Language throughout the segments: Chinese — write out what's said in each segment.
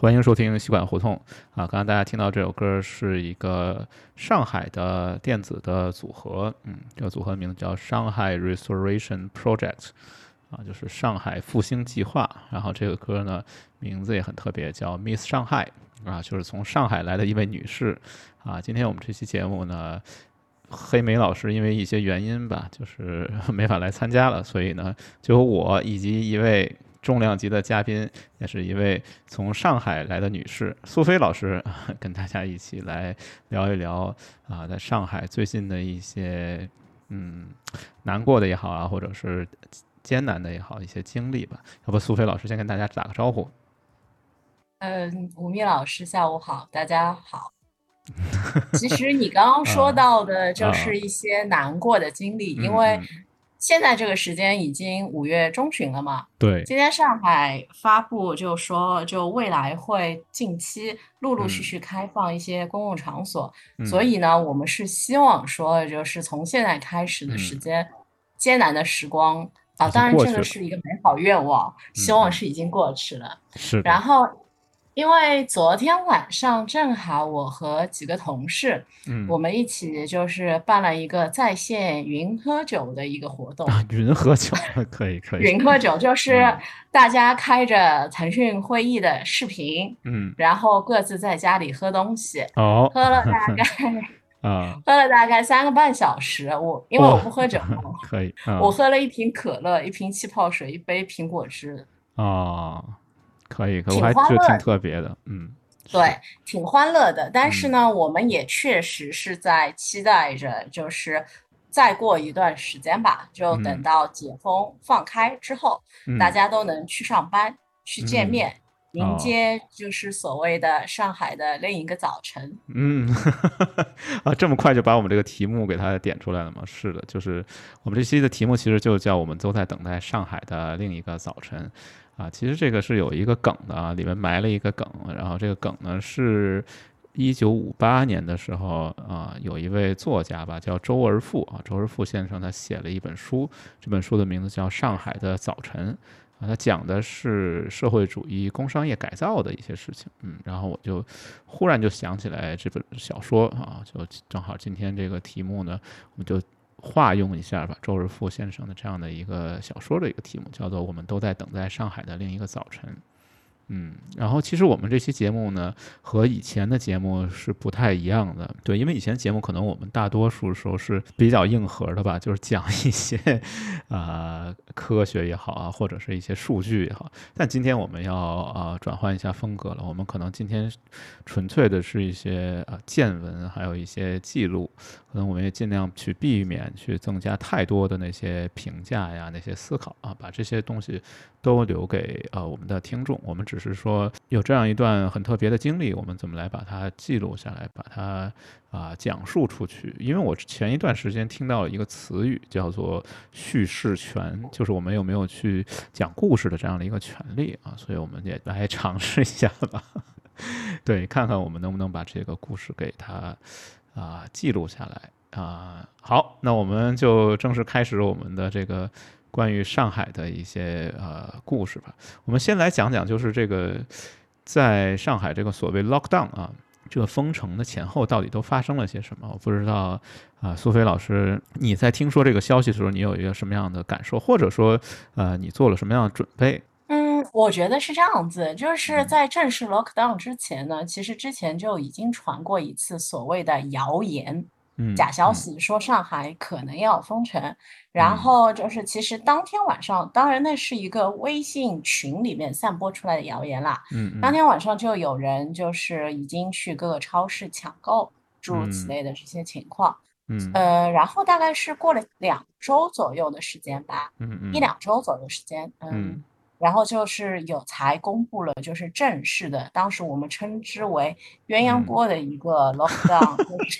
欢迎收听西管胡同啊！刚刚大家听到这首歌是一个上海的电子的组合，嗯，这个组合名字叫上海 Restoration Project，啊，就是上海复兴计划。然后这个歌呢，名字也很特别，叫 Miss 上海，啊，就是从上海来的一位女士。啊，今天我们这期节目呢，黑莓老师因为一些原因吧，就是 没法来参加了，所以呢，就由我以及一位。重量级的嘉宾，也是一位从上海来的女士，苏菲老师，跟大家一起来聊一聊啊，在上海最近的一些嗯难过的也好啊，或者是艰难的也好一些经历吧。要不苏菲老师先跟大家打个招呼。嗯，吴宓老师，下午好，大家好。其实你刚刚 说到的就是一些难过的经历，因为。现在这个时间已经五月中旬了嘛？对。今天上海发布就说，就未来会近期陆陆续续开放一些公共场所，所以呢，我们是希望说，就是从现在开始的时间，艰难的时光啊，当然这个是一个美好愿望，希望是已经过去了。是。然后。因为昨天晚上正好我和几个同事，嗯，我们一起就是办了一个在线云喝酒的一个活动。啊云喝酒 可以可以。云喝酒就 是大家开着腾讯会议的视频，嗯，然后各自在家里喝东西。哦。喝了大概 啊，喝了大概三个半小时。我因为我不喝酒，可以。我喝了一瓶可乐，一瓶气泡水，一杯苹果汁。啊。可以，可我还就挺特别的，嗯，对，挺欢乐的。但是呢，我们也确实是在期待着，就是再过一段时间吧，就等到解封放开之后，大家都能去上班、去见面，迎接就是所谓的上海的另一个早晨。嗯，啊，这么快就把我们这个题目给它点出来了吗？是的，就是我们这期的题目其实就叫我们都在等待上海的另一个早晨。啊，其实这个是有一个梗的啊，里面埋了一个梗。然后这个梗呢，是一九五八年的时候啊，有一位作家吧，叫周而复啊，周而复先生，他写了一本书，这本书的名字叫《上海的早晨》啊，他讲的是社会主义工商业改造的一些事情。嗯，然后我就忽然就想起来这本小说啊，就正好今天这个题目呢，我们就。化用一下吧，周而复先生的这样的一个小说的一个题目，叫做《我们都在等待上海的另一个早晨》。嗯，然后其实我们这期节目呢，和以前的节目是不太一样的。对，因为以前节目可能我们大多数时候是比较硬核的吧，就是讲一些啊科学也好啊，或者是一些数据也好。但今天我们要啊转换一下风格了，我们可能今天纯粹的是一些啊见闻，还有一些记录。可能我们也尽量去避免去增加太多的那些评价呀、那些思考啊，把这些东西都留给呃我们的听众。我们只是说有这样一段很特别的经历，我们怎么来把它记录下来，把它啊讲述出去。因为我前一段时间听到了一个词语，叫做叙事权，就是我们有没有去讲故事的这样的一个权利啊，所以我们也来尝试一下吧。对，看看我们能不能把这个故事给它。啊，记录下来啊！好，那我们就正式开始我们的这个关于上海的一些呃故事吧。我们先来讲讲，就是这个在上海这个所谓 lockdown 啊，这个封城的前后到底都发生了些什么？我不知道啊，苏菲老师，你在听说这个消息的时候，你有一个什么样的感受，或者说呃，你做了什么样的准备？嗯我觉得是这样子，就是在正式 lockdown 之前呢，其实之前就已经传过一次所谓的谣言，假消息，说上海可能要封城。然后就是其实当天晚上，当然那是一个微信群里面散播出来的谣言啦。嗯，当天晚上就有人就是已经去各个超市抢购，诸如此类的这些情况。嗯，呃，然后大概是过了两周左右的时间吧，嗯嗯，一两周左右时间，嗯。然后就是有才公布了，就是正式的，当时我们称之为鸳鸯锅的一个 lockdown，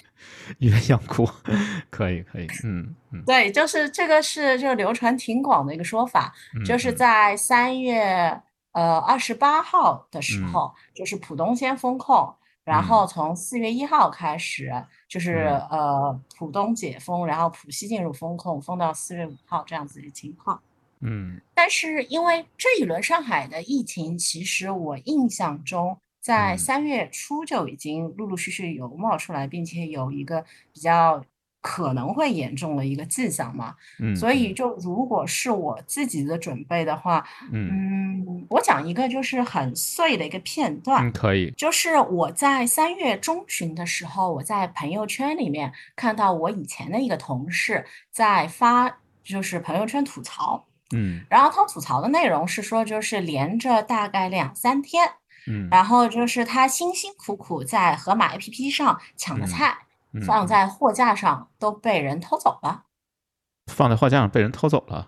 鸳鸯锅，可以可以，嗯嗯，对，就是这个是就流传挺广的一个说法，就是在三月呃二十八号的时候，就是浦东先封控，然后从四月一号开始，就是呃浦东解封，然后浦西进入封控，封到四月五号这样子的情况。嗯，但是因为这一轮上海的疫情，其实我印象中在三月初就已经陆陆续续有冒出来，并且有一个比较。可能会严重的一个迹象嘛，嗯，所以就如果是我自己的准备的话，嗯，我讲一个就是很碎的一个片段，可以，就是我在三月中旬的时候，我在朋友圈里面看到我以前的一个同事在发，就是朋友圈吐槽，嗯，然后他吐槽的内容是说，就是连着大概两三天，嗯，然后就是他辛辛苦苦在盒马 APP 上抢的菜。放在货架上都被人偷走了，放在货架上被人偷走了。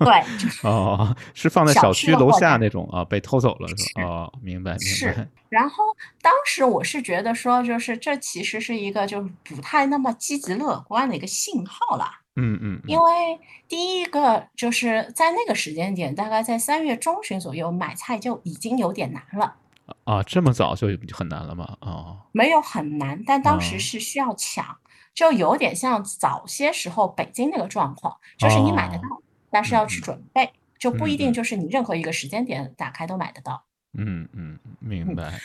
对，就是哦，是放在小区楼下那种啊，被偷走了是吧？哦，明白明白。是。然后当时我是觉得说，就是这其实是一个就是不太那么积极乐观的一个信号了。嗯嗯。因为第一个就是在那个时间点，大概在三月中旬左右买菜就已经有点难了。啊，这么早就很难了吗？啊，没有很难，但当时是需要抢，就有点像早些时候北京那个状况，就是你买得到，但是要去准备，就不一定就是你任何一个时间点打开都买得到。嗯嗯，明白。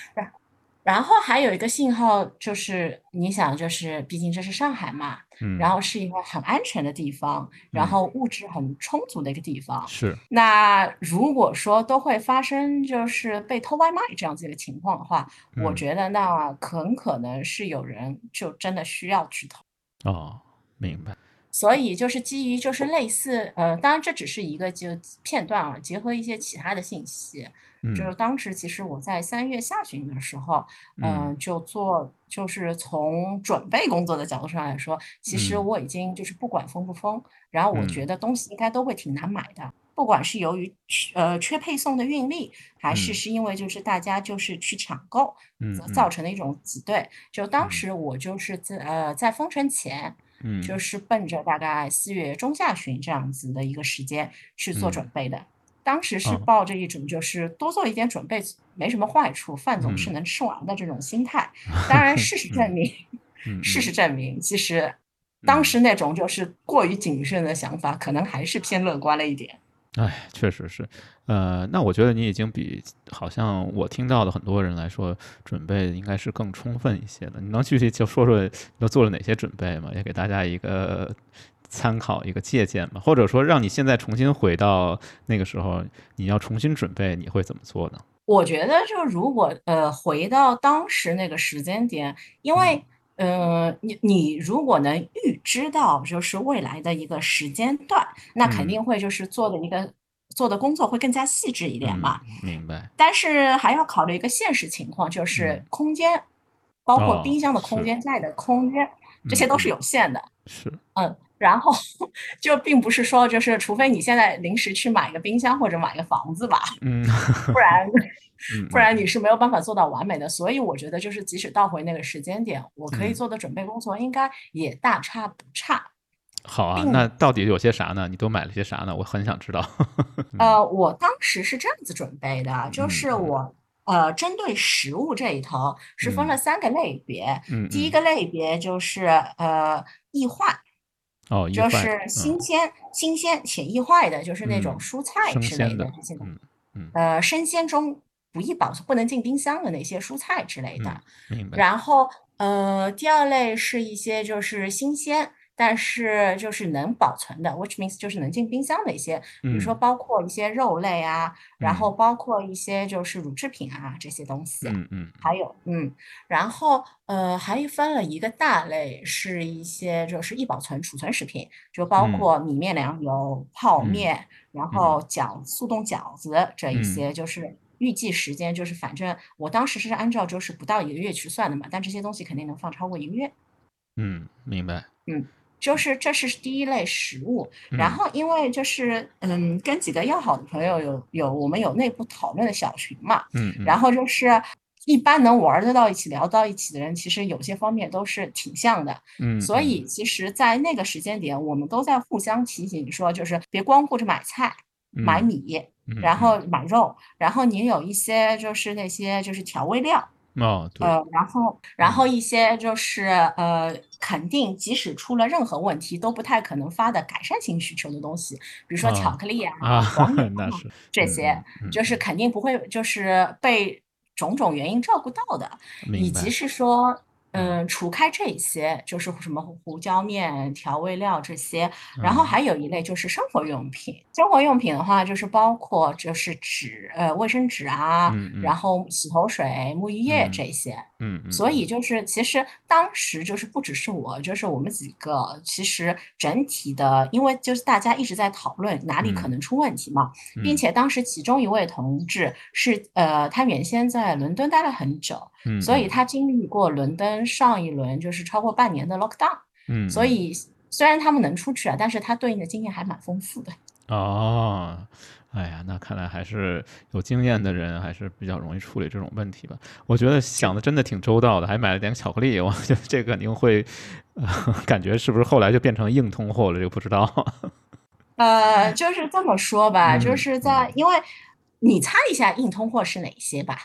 然后还有一个信号就是，你想，就是毕竟这是上海嘛，嗯，然后是一个很安全的地方，然后物质很充足的一个地方，是。那如果说都会发生就是被偷外卖这样子一个情况的话，我觉得那很可能是有人就真的需要去偷。哦，明白。所以就是基于就是类似，呃，当然这只是一个就片段啊，结合一些其他的信息。就是当时其实我在三月下旬的时候，嗯，就做就是从准备工作的角度上来说，其实我已经就是不管封不封，然后我觉得东西应该都会挺难买的，不管是由于呃缺配送的运力，还是是因为就是大家就是去抢购，嗯造成的一种挤兑。就当时我就是在呃在封城前，嗯，就是奔着大概四月中下旬这样子的一个时间去做准备的。当时是抱着一种就是多做一点准备没什么坏处，饭总是能吃完的这种心态。当然，事实证明，事实证明，其实当时那种就是过于谨慎的想法，可能还是偏乐观了一点。哎，确实是。呃，那我觉得你已经比好像我听到的很多人来说，准备应该是更充分一些的。你能具体就说说都做了哪些准备吗？也给大家一个。参考一个借鉴吧，或者说让你现在重新回到那个时候，你要重新准备，你会怎么做呢？我觉得，就如果呃回到当时那个时间点，因为呃你你如果能预知到就是未来的一个时间段，那肯定会就是做的一个做的工作会更加细致一点嘛。明白。但是还要考虑一个现实情况，就是空间，包括冰箱的空间、家里的空间，这些都是有限的。是。嗯。然后 就并不是说，就是除非你现在临时去买个冰箱或者买个房子吧，嗯，不然，不然你是没有办法做到完美的。所以我觉得，就是即使倒回那个时间点，我可以做的准备工作应该也大差不差。好啊，那到底有些啥呢？你都买了些啥呢？我很想知道。呃，我当时是这样子准备的，就是我呃针对食物这一头是分了三个类别，嗯第一个类别就是呃易坏。哦，就是新鲜、新鲜且易坏的，就是那种蔬菜之类的这些，嗯嗯，呃，生鲜中不易保存、不能进冰箱的那些蔬菜之类的。明白。然后，呃，第二类是一些就是新鲜。但是就是能保存的，which means 就是能进冰箱的一些，比如说包括一些肉类啊，然后包括一些就是乳制品啊这些东西，嗯嗯，还有嗯，然后呃还分了一个大类，是一些就是易保存储存食品，就包括米面粮油、泡面，然后饺速冻饺子这一些，就是预计时间就是反正我当时是按照就是不到一个月去算的嘛，但这些东西肯定能放超过一个月。嗯，明白。嗯。就是这是第一类食物，然后因为就是嗯，跟几个要好的朋友有有我们有内部讨论的小群嘛，嗯，然后就是一般能玩得到一起聊到一起的人，其实有些方面都是挺像的，嗯，所以。其实，在那个时间点，我们都在互相提醒说，就是别光顾着买菜、买米，然后买肉，然后你有一些就是那些就是调味料。哦，对，呃，然后，然后一些就是呃，肯定即使出了任何问题，都不太可能发的改善性需求的东西，比如说巧克力啊、黄 油啊这些，就是肯定不会就是被种种原因照顾到的，以及是说。嗯，除开这些，就是什么胡椒面、调味料这些，然后还有一类就是生活用品。生活用品的话，就是包括就是纸，呃，卫生纸啊，然后洗头水、沐浴液这些。嗯嗯。所以就是其实当时就是不只是我，就是我们几个，其实整体的，因为就是大家一直在讨论哪里可能出问题嘛，并且当时其中一位同志是呃，他原先在伦敦待了很久。所以他经历过伦敦上一轮就是超过半年的 lockdown，嗯，所以虽然他们能出去啊，但是他对应的经验还蛮丰富的。哦，哎呀，那看来还是有经验的人还是比较容易处理这种问题吧。我觉得想的真的挺周到的，还买了点巧克力，我觉得这肯定会，感觉是不是后来就变成硬通货了？就不知道。呃，就是这么说吧，就是在因为你猜一下硬通货是哪些吧。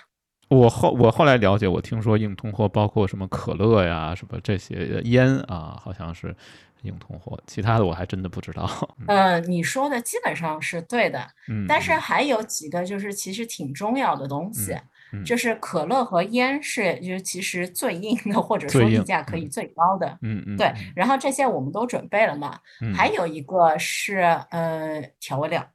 我后我后来了解，我听说硬通货包括什么可乐呀，什么这些烟啊，好像是硬通货，其他的我还真的不知道。呃，你说的基本上是对的，嗯，但是还有几个就是其实挺重要的东西，就是可乐和烟是就其实最硬的，或者说溢价可以最高的，嗯嗯，对。然后这些我们都准备了嘛，还有一个是呃调味料，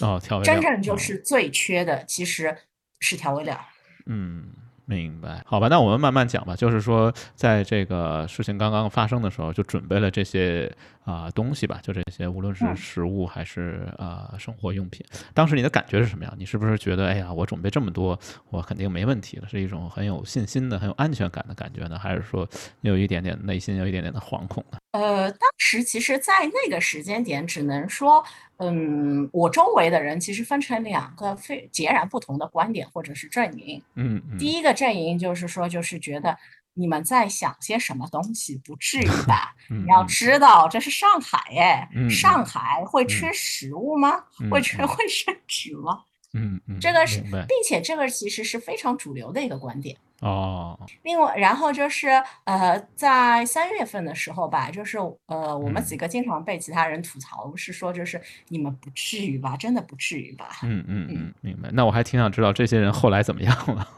哦调味料，真正就是最缺的其实是调味料。嗯，明白。好吧，那我们慢慢讲吧。就是说，在这个事情刚刚发生的时候，就准备了这些啊东西吧，就这些，无论是食物还是啊生活用品。当时你的感觉是什么样？你是不是觉得，哎呀，我准备这么多，我肯定没问题了，是一种很有信心的、很有安全感的感觉呢？还是说有一点点内心有一点点的惶恐呢？呃，当时其实，在那个时间点，只能说。嗯，我周围的人其实分成两个非截然不同的观点或者是阵营。嗯，第一个阵营就是说，就是觉得你们在想些什么东西，不至于吧？你要知道，这是上海哎，上海会吃食物吗？会吃会生纸吗？嗯嗯，这个是，并且这个其实是非常主流的一个观点。哦，另外，然后就是呃，在三月份的时候吧，就是呃，我们几个经常被其他人吐槽，是说就是你们不至于吧，真的不至于吧？嗯嗯嗯，明白。那我还挺想知道这些人后来怎么样了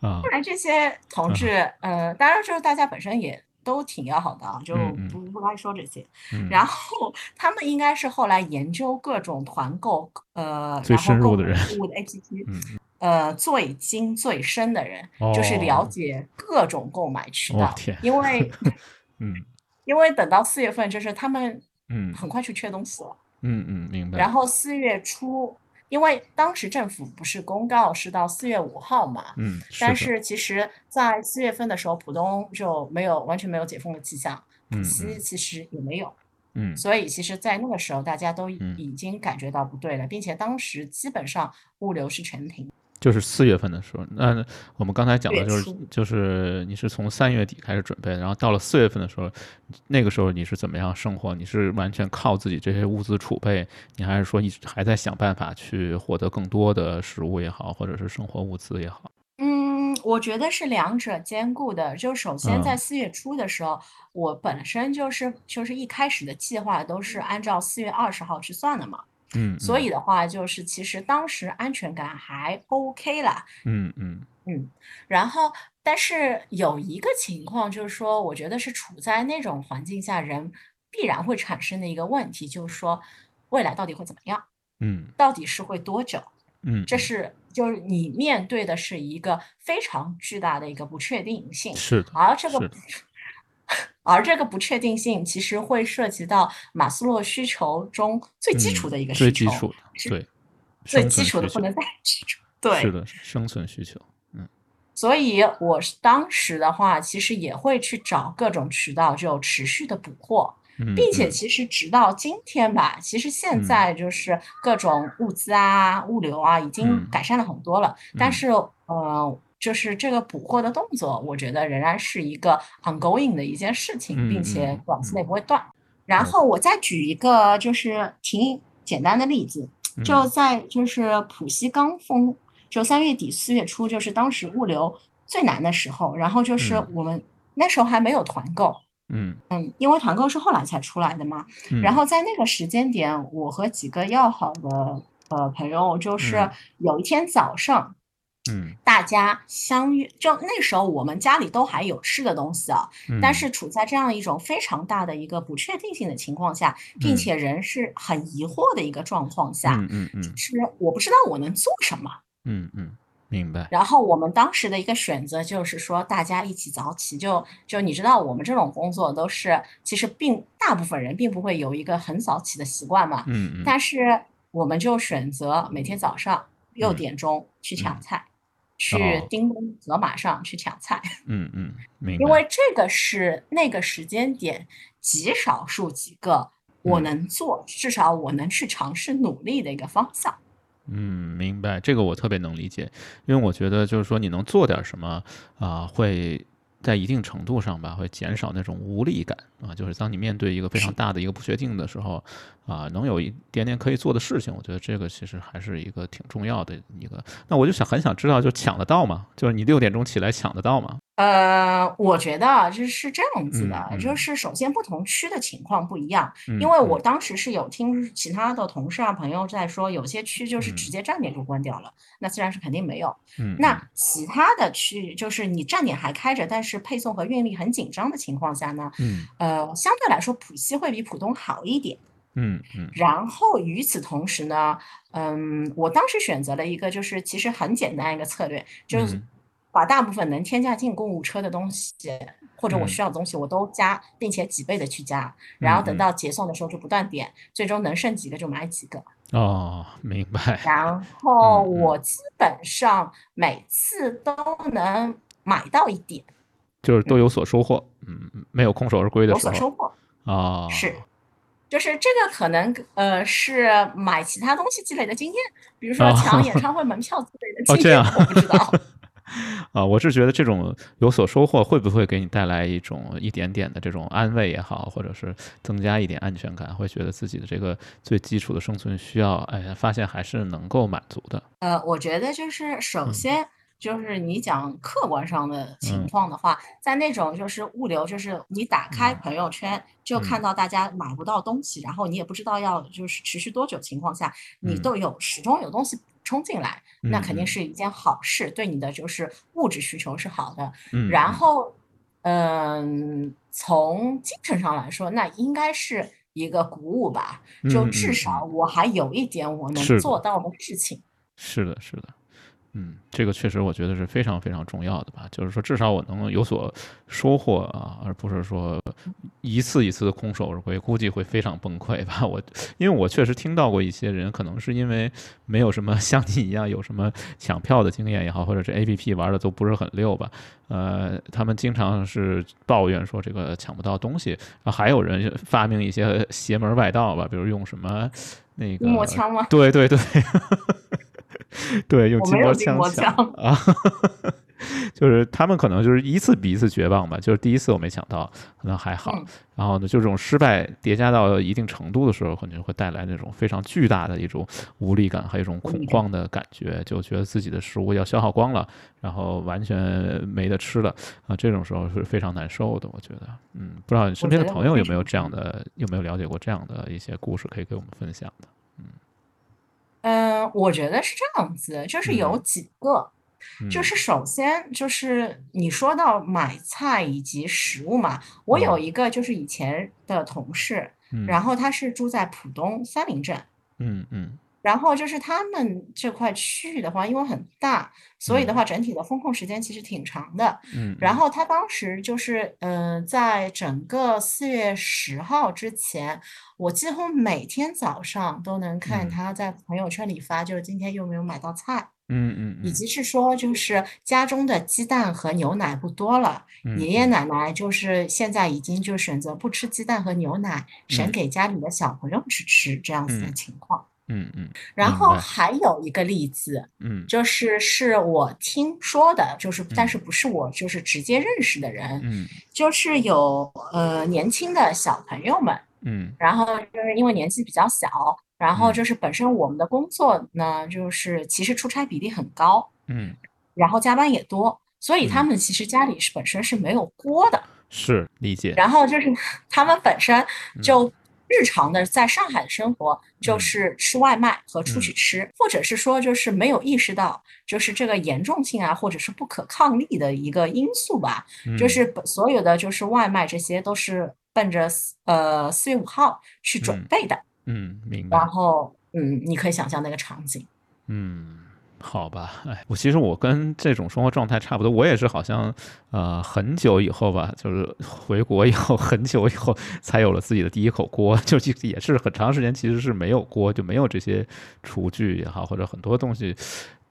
啊？后来这些同志，呃，当然就是大家本身也都挺要好的啊，就不不该说这些。然后他们应该是后来研究各种团购，呃，最深入的人物的 APP。呃，最精最深的人，就是了解各种购买渠道，因为，嗯，因为等到四月份，就是他们，嗯，很快就缺东西了，嗯嗯，明白。然。后四月初，因为当时政府不是公告是到四月五号嘛，嗯，但是其实，在四月份的时候，浦东就没有完全没有解封的迹象，浦西其实也没有，嗯，所以其实，在那个时候，大家都已经感觉到不对了，并且当时基本上物流是全停。就是四月份的时候，那我们刚才讲的就是就是你是从三月底开始准备，然后到了四月份的时候，那个时候你是怎么样生活？你是完全靠自己这些物资储备，你还是说一直还在想办法去获得更多的食物也好，或者是生活物资也好？嗯，我觉得是两者兼顾的。就首先在四月初的时候，我本身就是就是一开始的计划都是按照四月二十号去算的嘛。嗯，所以的话，就是其实当时安全感还 OK 啦。嗯嗯嗯。然后，但是有一个情况，就是说，我觉得是处在那种环境下，人必然会产生的一个问题，就是说，未来到底会怎么样？嗯。到底是会多久？嗯。这是就是你面对的是一个非常巨大的一个不确定性。是的。而这个。而这个不确定性其实会涉及到马斯洛需求中最基础的一个需求，最基础的，对，最基础的不能再。基础，对，是的，生存需求，嗯。所以我当时的话，其实也会去找各种渠道，就持续的补货，并且其实直到今天吧，其实现在就是各种物资啊、物流啊已经改善了很多了，但是。呃。就是这个补货的动作，我觉得仍然是一个 ongoing 的一件事情，并且短期内不会断。然后我再举一个就是挺简单的例子，就在就是浦西刚封，就三月底四月初，就是当时物流最难的时候。然后就是我们那时候还没有团购，嗯嗯，因为团购是后来才出来的嘛。然后在那个时间点，我和几个要好的呃朋友，就是有一天早上。嗯，大家相约，就那时候我们家里都还有吃的东西啊，但是处在这样一种非常大的一个不确定性的情况下，并且人是很疑惑的一个状况下，嗯嗯嗯，是我不知道我能做什么，嗯嗯，明白。然后我们当时的一个选择就是说，大家一起早起，就就你知道，我们这种工作都是其实并大部分人并不会有一个很早起的习惯嘛，嗯嗯，但是我们就选择每天早上六点钟去抢菜。去叮咚盒马上去抢菜，嗯 嗯。因为这个是那个时间点极少数几个我能做，至少我能去尝试努力的一个方向。嗯，明白。这个我特别能理解，因为我觉得就是说你能做点什么啊，会。在一定程度上吧，会减少那种无力感啊，就是当你面对一个非常大的一个不确定的时候，啊，能有一点点可以做的事情，我觉得这个其实还是一个挺重要的一个。那我就想很想知道，就抢得到吗？就是你六点钟起来抢得到吗？呃，我觉得就是这样子的，就是首先不同区的情况不一样，因为我当时是有听其他的同事啊朋友在说，有些区就是直接站点就关掉了，那自然是肯定没有。嗯，那其他的区就是你站点还开着，但是配送和运力很紧张的情况下呢，嗯，呃，相对来说浦西会比浦东好一点。嗯嗯。然后与此同时呢，嗯，我当时选择了一个就是其实很简单一个策略，就是。把大部分能添加进购物车的东西，或者我需要的东西，我都加，并且几倍的去加，然后等到结算的时候就不断点，最终能剩几个就买几个。哦，明白。然后我基本上每次都能买到一点，就是都有所收获。嗯，没有空手而归的时候。有所收获啊，是，就是这个可能呃是买其他东西积累的经验，比如说抢演唱会门票积累的经验，我不知道。啊，我是觉得这种有所收获，会不会给你带来一种一点点的这种安慰也好，或者是增加一点安全感，会觉得自己的这个最基础的生存需要，哎，发现还是能够满足的。呃，我觉得就是首先就是你讲客观上的情况的话，在那种就是物流，就是你打开朋友圈就看到大家买不到东西，然后你也不知道要就是持续多久情况下，你都有始终有东西。冲进来，那肯定是一件好事，对你的就是物质需求是好的。嗯，然后，嗯，从精神上来说，那应该是一个鼓舞吧。就至少我还有一点我能做到的事情。是的，是的。嗯，这个确实我觉得是非常非常重要的吧，就是说至少我能有所收获啊，而不是说一次一次的空手而归，估计会非常崩溃吧。我因为我确实听到过一些人，可能是因为没有什么像你一样有什么抢票的经验也好，或者是 A P P 玩的都不是很溜吧，呃，他们经常是抱怨说这个抢不到东西，还有人发明一些邪门外道吧，比如用什么那个抹枪吗？对对对。对，用筋膜枪抢啊，就是他们可能就是一次比一次绝望吧。就是第一次我没抢到，可能还好。然后呢，就这种失败叠加到一定程度的时候，可能会带来那种非常巨大的一种无力感，还有一种恐慌的感觉，就觉得自己的食物要消耗光了，然后完全没得吃了啊。这种时候是非常难受的，我觉得。嗯，不知道你身边的朋友有没有这样的，有没有了解过这样的一些故事，可以给我们分享的？嗯，我觉得是这样子，就是有几个，就是首先就是你说到买菜以及食物嘛，我有一个就是以前的同事，然后他是住在浦东三林镇，嗯嗯。然后就是他们这块区域的话，因为很大，所以的话整体的风控时间其实挺长的。嗯，然后他当时就是，嗯，在整个四月十号之前，我几乎每天早上都能看他在朋友圈里发，就是今天又没有买到菜。嗯嗯，以及是说，就是家中的鸡蛋和牛奶不多了，爷爷奶奶就是现在已经就选择不吃鸡蛋和牛奶，省给家里的小朋友去吃这样子的情况。嗯嗯，然后还有一个例子，嗯，就是是我听说的，就是但是不是我就是直接认识的人，嗯，就是有呃年轻的小朋友们，嗯，然后就是因为年纪比较小，然后就是本身我们的工作呢，就是其实出差比例很高，嗯，然后加班也多，所以他们其实家里是本身是没有锅的，是理解，然后就是他们本身就。日常的在上海的生活就是吃外卖和出去吃，或者是说就是没有意识到就是这个严重性啊，或者是不可抗力的一个因素吧。就是所有的就是外卖这些都是奔着呃四月五号去准备的。嗯，明白。然后嗯，你可以想象那个场景。嗯。好吧，哎，我其实我跟这种生活状态差不多，我也是好像，呃，很久以后吧，就是回国以后 很久以后才有了自己的第一口锅，就也是很长时间其实是没有锅，就没有这些厨具也好，或者很多东西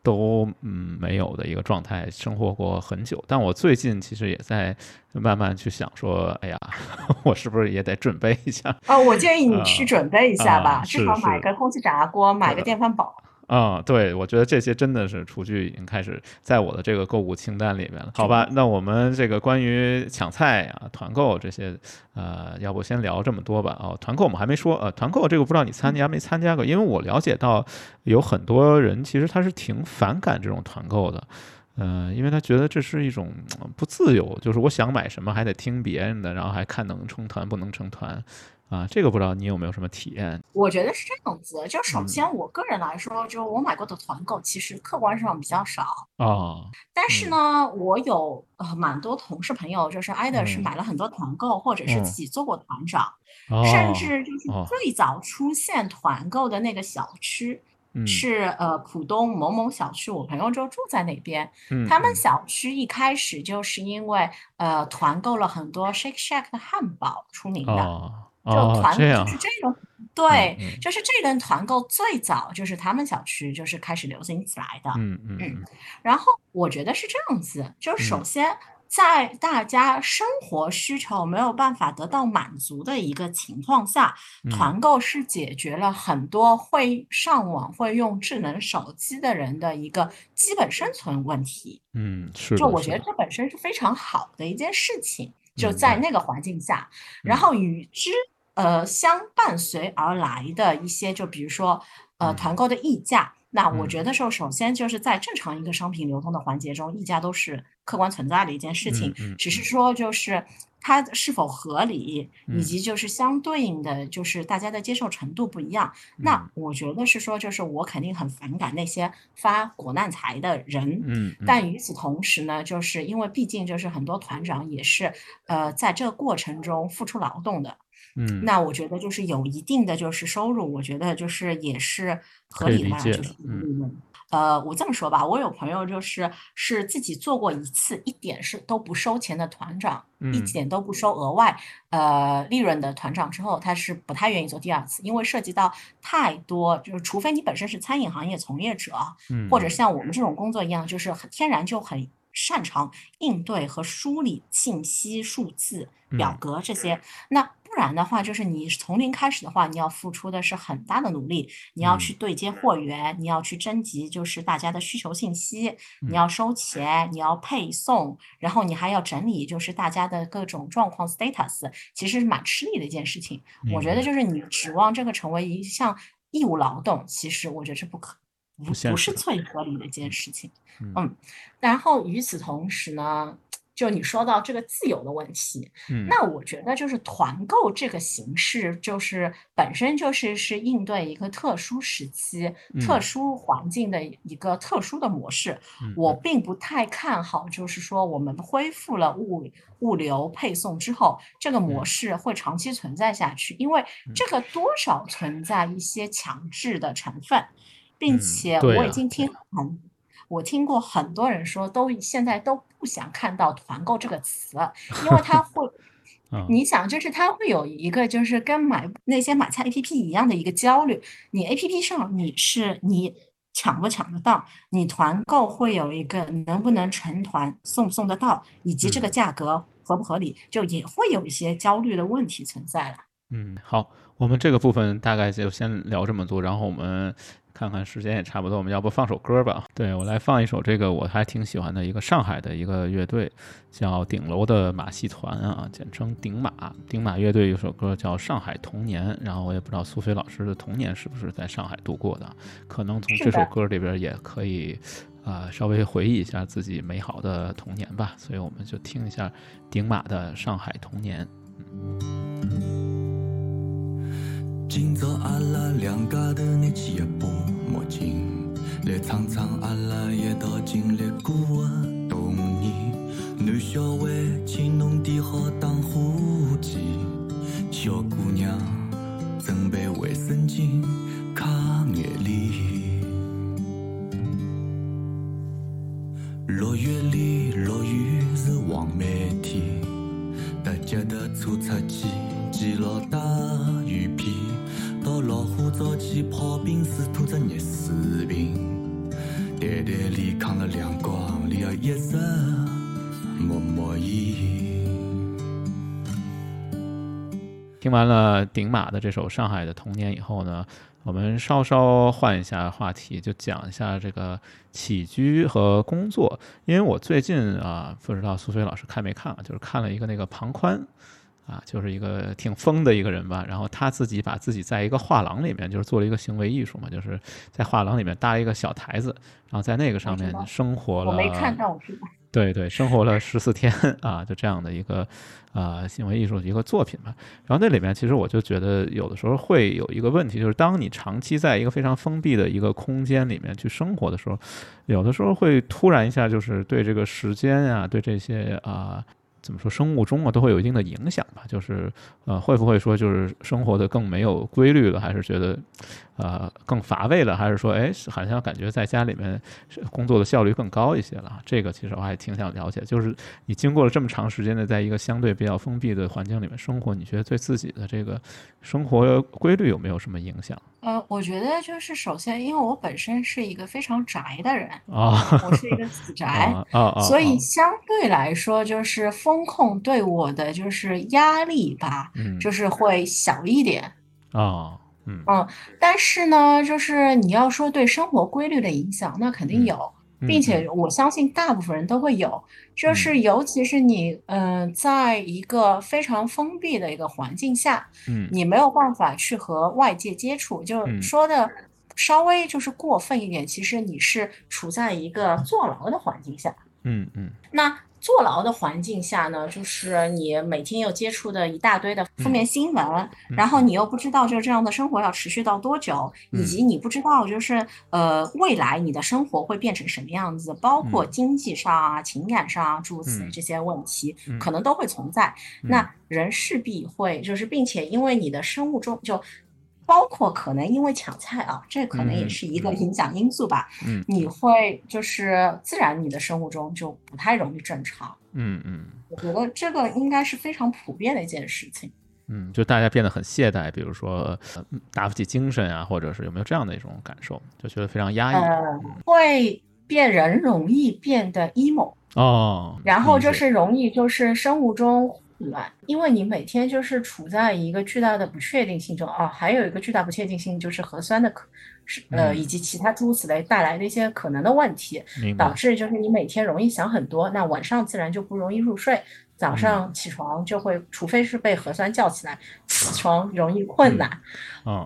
都嗯没有的一个状态，生活过很久。但我最近其实也在慢慢去想说，哎呀，我是不是也得准备一下？哦，我建议你去准备一下吧，至少买个空气炸锅，买个电饭煲。啊，对，我觉得这些真的是厨具已经开始在我的这个购物清单里面了。好吧，那我们这个关于抢菜啊、团购这些，呃，要不先聊这么多吧。哦，团购我们还没说，呃，团购这个不知道你参加没参加过？因为我了解到有很多人其实他是挺反感这种团购的，嗯，因为他觉得这是一种不自由，就是我想买什么还得听别人的，然后还看能成团不能成团。啊，这个不知道你有没有什么体验？我觉得是这样子，就首先我个人来说，就我买过的团购其实客观上比较少啊。但是呢，我有呃蛮多同事朋友，就是 either 是买了很多团购，或者是自己做过团长，甚至就是最早出现团购的那个小区是呃浦东某某小区，我朋友就住在那边。他们小区一开始就是因为呃团购了很多 Shake Shack 的汉堡出名的。就团就是这种，对，就是这轮团购最早就是他们小区就是开始流行起来的，嗯嗯嗯。然后我觉得是这样子，就首先在大家生活需求没有办法得到满足的一个情况下，团购是解决了很多会上网、会用智能手机的人的一个基本生存问题。嗯，是。就我觉得这本身是非常好的一件事情，就在那个环境下，然后与之。呃，相伴随而来的一些，就比如说，呃，团购的溢价。那我觉得说，首先就是在正常一个商品流通的环节中，溢价都是客观存在的一件事情，只是说就是它是否合理，以及就是相对应的就是大家的接受程度不一样。那我觉得是说，就是我肯定很反感那些发国难财的人。嗯，但与此同时呢，就是因为毕竟就是很多团长也是呃在这个过程中付出劳动的。嗯，那我觉得就是有一定的就是收入，我觉得就是也是合理的嘛，就是嗯，呃，我这么说吧，我有朋友就是是自己做过一次，一点是都不收钱的团长，一点都不收额外呃利润的团长之后，他是不太愿意做第二次，因为涉及到太多，就是除非你本身是餐饮行业从业者，或者像我们这种工作一样，就是很天然就很擅长应对和梳理信息、数字、表格这些，那。不然的话，就是你从零开始的话，你要付出的是很大的努力。你要去对接货源，你要去征集就是大家的需求信息，你要收钱，你要配送，然后你还要整理就是大家的各种状况 status，其实是蛮吃力的一件事情。我觉得就是你指望这个成为一项义务劳动，其实我觉得是不可不不是最合理的一件事情。嗯，然后与此同时呢。就你说到这个自由的问题，嗯，那我觉得就是团购这个形式，就是本身就是是应对一个特殊时期、特殊环境的一个特殊的模式。我并不太看好，就是说我们恢复了物物流配送之后，这个模式会长期存在下去，因为这个多少存在一些强制的成分，并且我已经听很。我听过很多人说，都现在都不想看到“团购”这个词，因为它会，你想，就是它会有一个，就是跟买那些买菜 APP 一样的一个焦虑。你 APP 上你是你抢不抢得到？你团购会有一个能不能成团、送不送得到，以及这个价格合不合理，就也会有一些焦虑的问题存在了。嗯，好，我们这个部分大概就先聊这么多，然后我们。看看时间也差不多，我们要不放首歌吧？对我来放一首这个我还挺喜欢的一个上海的一个乐队，叫顶楼的马戏团啊，简称顶马。顶马乐队有首歌叫《上海童年》，然后我也不知道苏菲老师的童年是不是在上海度过的，可能从这首歌里边也可以啊稍微回忆一下自己美好的童年吧。所以我们就听一下顶马的《上海童年》。今朝阿拉两家头拿起一把墨镜，来唱唱阿拉一道经历过的童年。男小孩，请侬点好打火机，小姑娘准备卫生巾、擦眼泪。六月里落雨是黄梅天，搭脚踏车出去，记牢带雨披。到老虎灶前泡冰水，吐只热水瓶。袋袋里扛了两光，里要一直默默烟。听完了顶马的这首《上海的童年》以后呢，我们稍稍换一下话题，就讲一下这个起居和工作。因为我最近啊，不知道苏菲老师看没看啊，就是看了一个那个庞宽。啊，就是一个挺疯的一个人吧，然后他自己把自己在一个画廊里面，就是做了一个行为艺术嘛，就是在画廊里面搭了一个小台子，然后在那个上面生活了。我没看到是吧？对对，生活了十四天啊，就这样的一个啊行为艺术的一个作品吧。然后那里面其实我就觉得有的时候会有一个问题，就是当你长期在一个非常封闭的一个空间里面去生活的时候，有的时候会突然一下就是对这个时间啊，对这些啊。怎么说？生物钟啊，都会有一定的影响吧。就是，呃，会不会说，就是生活的更没有规律了，还是觉得？呃，更乏味了，还是说，哎，好像感觉在家里面工作的效率更高一些了？这个其实我还挺想了解。就是你经过了这么长时间的在一个相对比较封闭的环境里面生活，你觉得对自己的这个生活规律有没有什么影响？呃，我觉得就是首先，因为我本身是一个非常宅的人啊，我是一个死宅 啊，所以相对来说，就是风控对我的就是压力吧，就是会小一点啊。嗯但是呢，就是你要说对生活规律的影响，那肯定有，并且我相信大部分人都会有。就是尤其是你，嗯，在一个非常封闭的一个环境下，嗯，你没有办法去和外界接触。就说的稍微就是过分一点，其实你是处在一个坐牢的环境下。嗯嗯，那。坐牢的环境下呢，就是你每天又接触的一大堆的负面新闻，然后你又不知道就这样的生活要持续到多久，以及你不知道就是呃未来你的生活会变成什么样子，包括经济上啊、情感上啊诸如此这些问题，可能都会存在。那人势必会就是，并且因为你的生物钟就。包括可能因为抢菜啊，这可能也是一个影响因素吧。嗯，你会就是自然你的生物钟就不太容易正常。嗯嗯，我觉得这个应该是非常普遍的一件事情。嗯，就大家变得很懈怠，比如说打不起精神啊，或者是有没有这样的一种感受，就觉得非常压抑。呃，会变人容易变得 emo 哦，然后就是容易就是生物钟。乱，因为你每天就是处在一个巨大的不确定性中啊，还有一个巨大不确定性就是核酸的可是呃以及其他诸如此类带来的一些可能的问题，导致就是你每天容易想很多，那晚上自然就不容易入睡，早上起床就会，除非是被核酸叫起来，起床容易困难。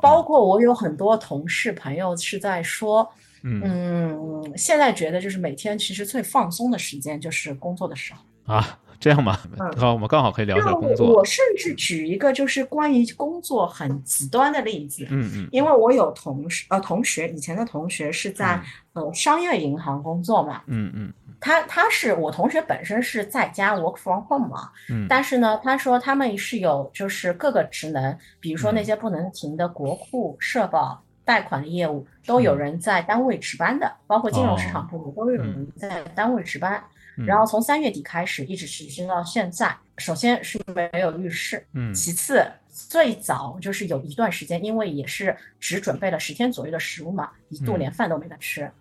包括我有很多同事朋友是在说，嗯，现在觉得就是每天其实最放松的时间就是工作的时候。啊。这样吧，好，我们刚好可以聊聊工作。我甚至举一个就是关于工作很极端的例子，嗯嗯，因为我有同事呃同学，以前的同学是在呃商业银行工作嘛，嗯嗯，他他是我同学本身是在家 work from home 嘛，嗯，但是呢，他说他们是有就是各个职能，比如说那些不能停的国库、社保、贷款的业务，都有人在单位值班的，包括金融市场部都有人在单位值班。然后从三月底开始，一直持续到现在。首先是没有浴室，嗯，其次最早就是有一段时间，因为也是只准备了十天左右的食物嘛，一度连饭都没得吃。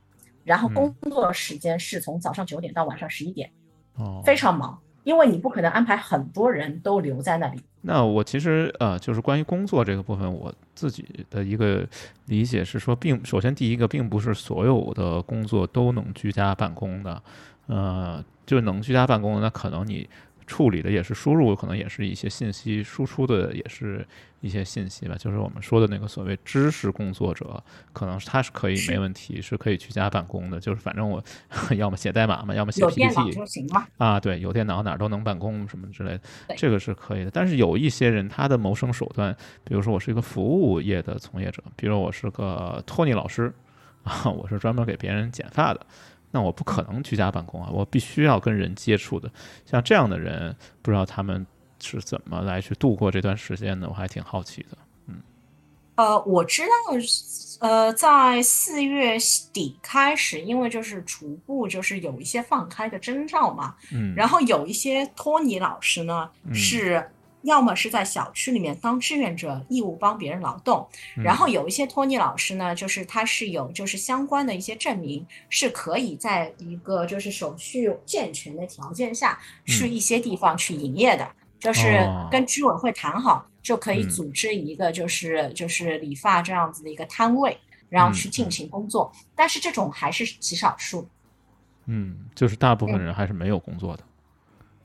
然后工作时间是从早上九点到晚上十一点，哦，非常忙，因为你不可能安排很多人都留在那里。那我其实呃，就是关于工作这个部分，我自己的一个理解是说，并首先第一个，并不是所有的工作都能居家办公的。呃，就能居家办公，那可能你处理的也是输入，可能也是一些信息输出的，也是一些信息吧。就是我们说的那个所谓知识工作者，可能他是可以没问题，是可以居家办公的。就是反正我 要么写代码嘛，要么写 PPT 就行嘛。啊，对，有电脑哪儿都能办公什么之类的，这个是可以的。但是有一些人他的谋生手段，比如说我是一个服务业的从业者，比如我是个托尼老师啊，我是专门给别人剪发的。那我不可能居家办公啊，我必须要跟人接触的。像这样的人，不知道他们是怎么来去度过这段时间的，我还挺好奇的。嗯，呃，我知道，呃，在四月底开始，因为就是逐步就是有一些放开的征兆嘛。嗯，然后有一些托尼老师呢是。要么是在小区里面当志愿者，义务帮别人劳动，然后有一些托尼老师呢，就是他是有就是相关的一些证明，是可以在一个就是手续健全的条件下，去一些地方去营业的，就是跟居委会谈好，就可以组织一个就是就是理发这样子的一个摊位，然后去进行工作。但是这种还是极少数，嗯，就是大部分人还是没有工作的。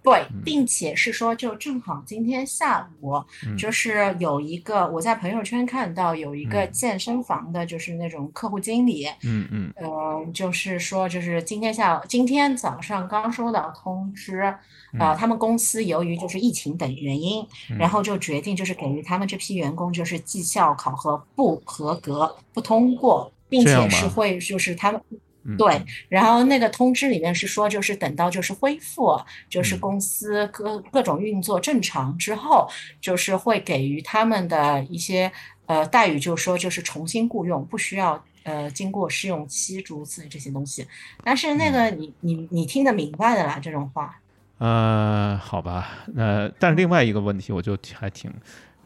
对，并且是说，就正好今天下午，就是有一个我在朋友圈看到有一个健身房的，就是那种客户经理，嗯嗯，呃，就是说，就是今天下午，今天早上刚收到通知，啊，他们公司由于就是疫情等原因，然后就决定就是给予他们这批员工就是绩效考核不合格、不通过，并且是会就是他们。对，然后那个通知里面是说，就是等到就是恢复，就是公司各各种运作正常之后，就是会给予他们的一些呃待遇，就是说就是重新雇佣，不需要呃经过试用期诸如此类这些东西。但是那个你你你听得明白的啦，这种话。呃，好吧，那但是另外一个问题，我就还挺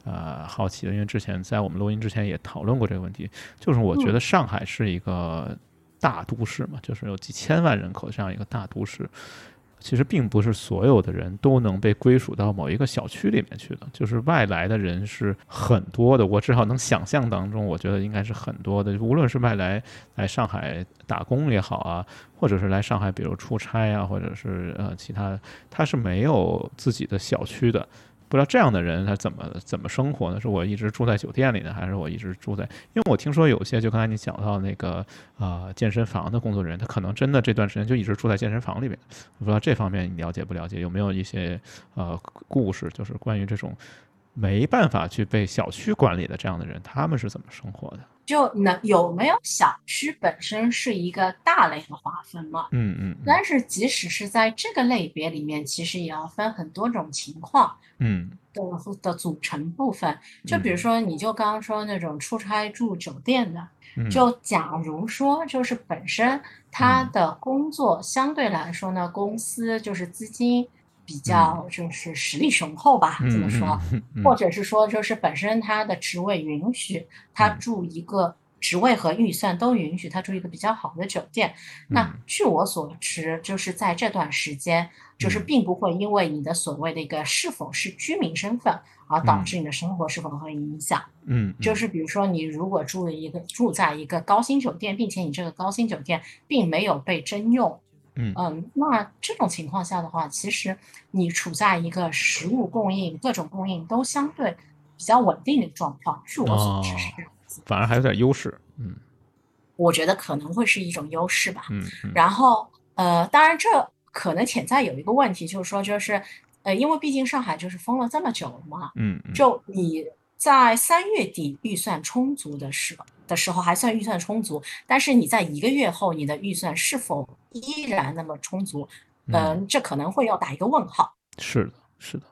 呃好奇的，因为之前在我们录音之前也讨论过这个问题，就是我觉得上海是一个。大都市嘛，就是有几千万人口这样一个大都市，其实并不是所有的人都能被归属到某一个小区里面去的，就是外来的人是很多的。我至少能想象当中，我觉得应该是很多的。无论是外来来上海打工也好啊，或者是来上海比如出差啊，或者是呃其他，他是没有自己的小区的。不知道这样的人他怎么怎么生活呢？是我一直住在酒店里呢，还是我一直住在？因为我听说有些，就刚才你讲到那个呃健身房的工作人员，他可能真的这段时间就一直住在健身房里面。我不知道这方面你了解不了解？有没有一些呃故事，就是关于这种没办法去被小区管理的这样的人，他们是怎么生活的？就能有没有小区本身是一个大类的划分嘛？嗯嗯。但是即使是在这个类别里面，其实也要分很多种情况。嗯。的的组成部分，就比如说，你就刚刚说那种出差住酒店的，就假如说就是本身他的工作相对来说呢，公司就是资金。比较就是实力雄厚吧，这么说，或者是说就是本身他的职位允许他住一个职位和预算都允许他住一个比较好的酒店。那据我所知，就是在这段时间，就是并不会因为你的所谓的一个是否是居民身份而导致你的生活是否会影响。嗯，就是比如说你如果住了一个住在一个高薪酒店，并且你这个高薪酒店并没有被征用。嗯那这种情况下的话，其实你处在一个食物供应、各种供应都相对比较稳定的状况，据我所知是这样子，反而还有点优势。嗯，我觉得可能会是一种优势吧。嗯，嗯然后呃，当然这可能潜在有一个问题，就是说，就是呃，因为毕竟上海就是封了这么久了嘛。嗯，就你在三月底预算充足的时候。的时候还算预算充足，但是你在一个月后，你的预算是否依然那么充足？嗯，这可能会要打一个问号。是的，是的，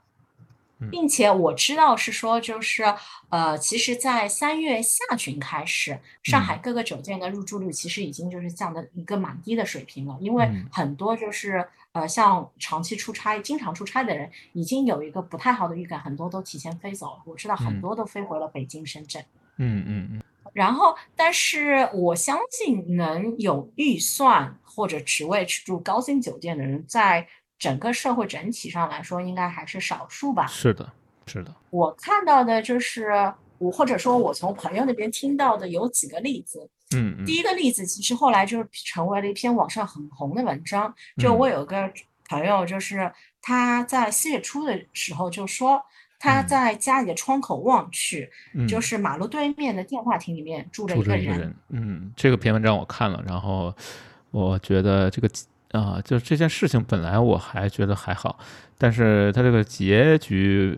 并且我知道是说，就是呃，其实，在三月下旬开始，上海各个酒店的入住率其实已经就是降的一个蛮低的水平了，因为很多就是呃，像长期出差、经常出差的人，已经有一个不太好的预感，很多都提前飞走了。我知道很多都飞回了北京、深圳。嗯嗯嗯。然后，但是我相信能有预算或者职位去住高薪酒店的人，在整个社会整体上来说，应该还是少数吧。是的，是的。我看到的就是我，或者说我从朋友那边听到的有几个例子。嗯。第一个例子其实后来就是成为了一篇网上很红的文章。就我有个朋友，就是他在四月初的时候就说，他在家里的窗口望去，就是马路对面的电话亭里面住着一个人。嗯，这个篇文章我看了，然后我觉得这个啊，就是这件事情本来我还觉得还好，但是他这个结局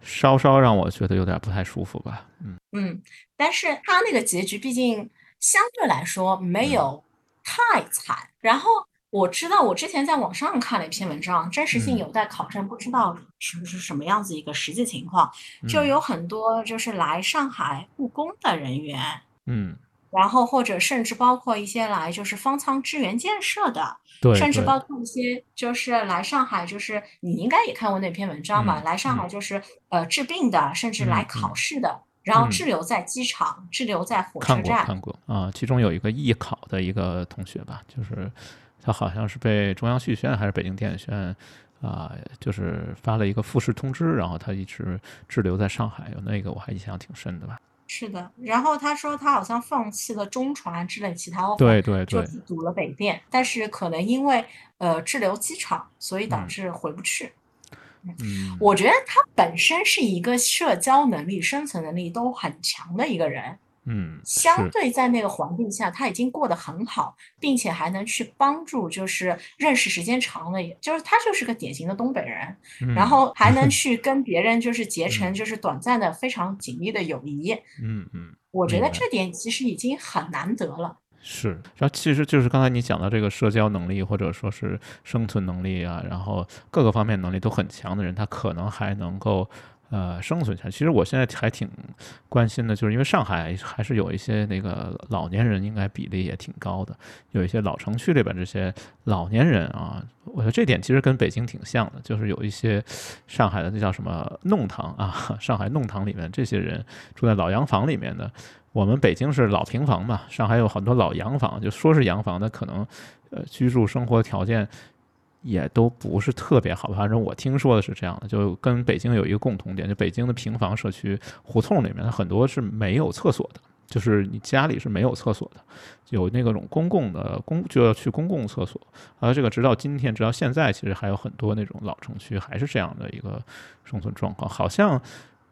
稍稍让我觉得有点不太舒服吧。嗯嗯，但是他那个结局毕竟相对来说没有太惨，然后。我知道，我之前在网上看了一篇文章，真实性有待考证，不知道是不是什么样子一个实际情况。就有很多就是来上海务工的人员，嗯，然后或者甚至包括一些来就是方舱支援建设的，对，甚至包括一些就是来上海，就是你应该也看过那篇文章吧？来上海就是呃治病的，甚至来考试的，然后滞留在机场，滞留在火车站。看过啊，其中有一个艺考的一个同学吧，就是。他好像是被中央戏剧学院还是北京电影学院啊，就是发了一个复试通知，然后他一直滞留在上海。有那个我还印象挺深的吧。是的，然后他说他好像放弃了中传之类其他，对对对，就读了北电，但是可能因为呃滞留机场，所以导致回不去。嗯，我觉得他本身是一个社交能力、生存能力都很强的一个人。嗯，相对在那个环境下，他已经过得很好，并且还能去帮助，就是认识时间长了，也就是他就是个典型的东北人，然后 还能去跟别人就是结成就是短暂的非常紧密的友谊。嗯嗯，我觉得这点其实已经很难得了。是，然后其实就是刚才你讲到这个社交能力或者说是生存能力啊，然后各个方面能力都很强的人，他可能还能够。呃，生存下。其实我现在还挺关心的，就是因为上海还是有一些那个老年人，应该比例也挺高的。有一些老城区里边这些老年人啊，我觉得这点其实跟北京挺像的，就是有一些上海的那叫什么弄堂啊，上海弄堂里面这些人住在老洋房里面的。我们北京是老平房嘛，上海有很多老洋房，就说是洋房，那可能呃居住生活条件。也都不是特别好，反正我听说的是这样的，就跟北京有一个共同点，就北京的平房社区胡同里面很多是没有厕所的，就是你家里是没有厕所的，有那个种公共的公就要去公共厕所，而这个直到今天，直到现在，其实还有很多那种老城区还是这样的一个生存状况，好像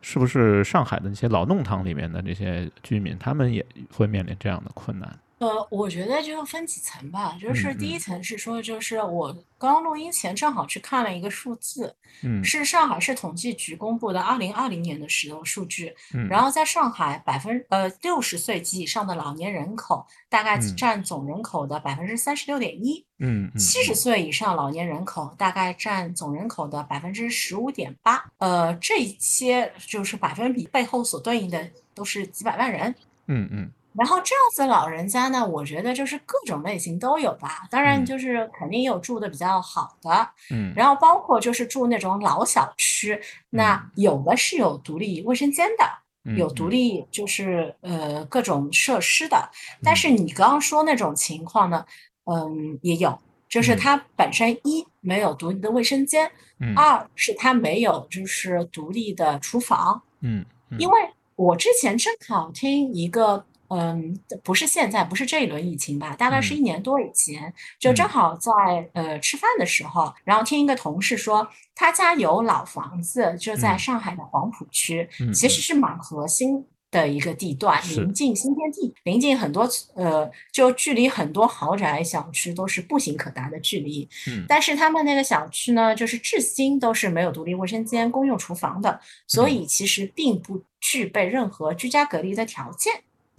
是不是上海的那些老弄堂里面的那些居民，他们也会面临这样的困难。呃，我觉得就分几层吧，就是第一层是说，就是我刚录音前正好去看了一个数字，嗯，是上海市统计局公布的二零二零年的时候数据，嗯，然后在上海百分呃六十岁及以上的老年人口大概占总人口的百分之三十六点一，嗯，七十岁以上老年人口大概占总人口的百分之十五点八，呃，这些就是百分比背后所对应的都是几百万人，嗯嗯。然后这样子老人家呢，我觉得就是各种类型都有吧。当然就是肯定有住的比较好的，嗯，然后包括就是住那种老小区，那有的是有独立卫生间的，有独立就是呃各种设施的。但是你刚刚说那种情况呢，嗯，也有，就是它本身一没有独立的卫生间，二是它没有就是独立的厨房，嗯，因为我之前正好听一个。嗯，不是现在，不是这一轮疫情吧？大概是一年多以前，就正好在呃吃饭的时候，然后听一个同事说，他家有老房子，就在上海的黄浦区，其实是蛮核心的一个地段，临近新天地，临近很多呃，就距离很多豪宅小区都是步行可达的距离。嗯，但是他们那个小区呢，就是至今都是没有独立卫生间、公用厨房的，所以其实并不具备任何居家隔离的条件。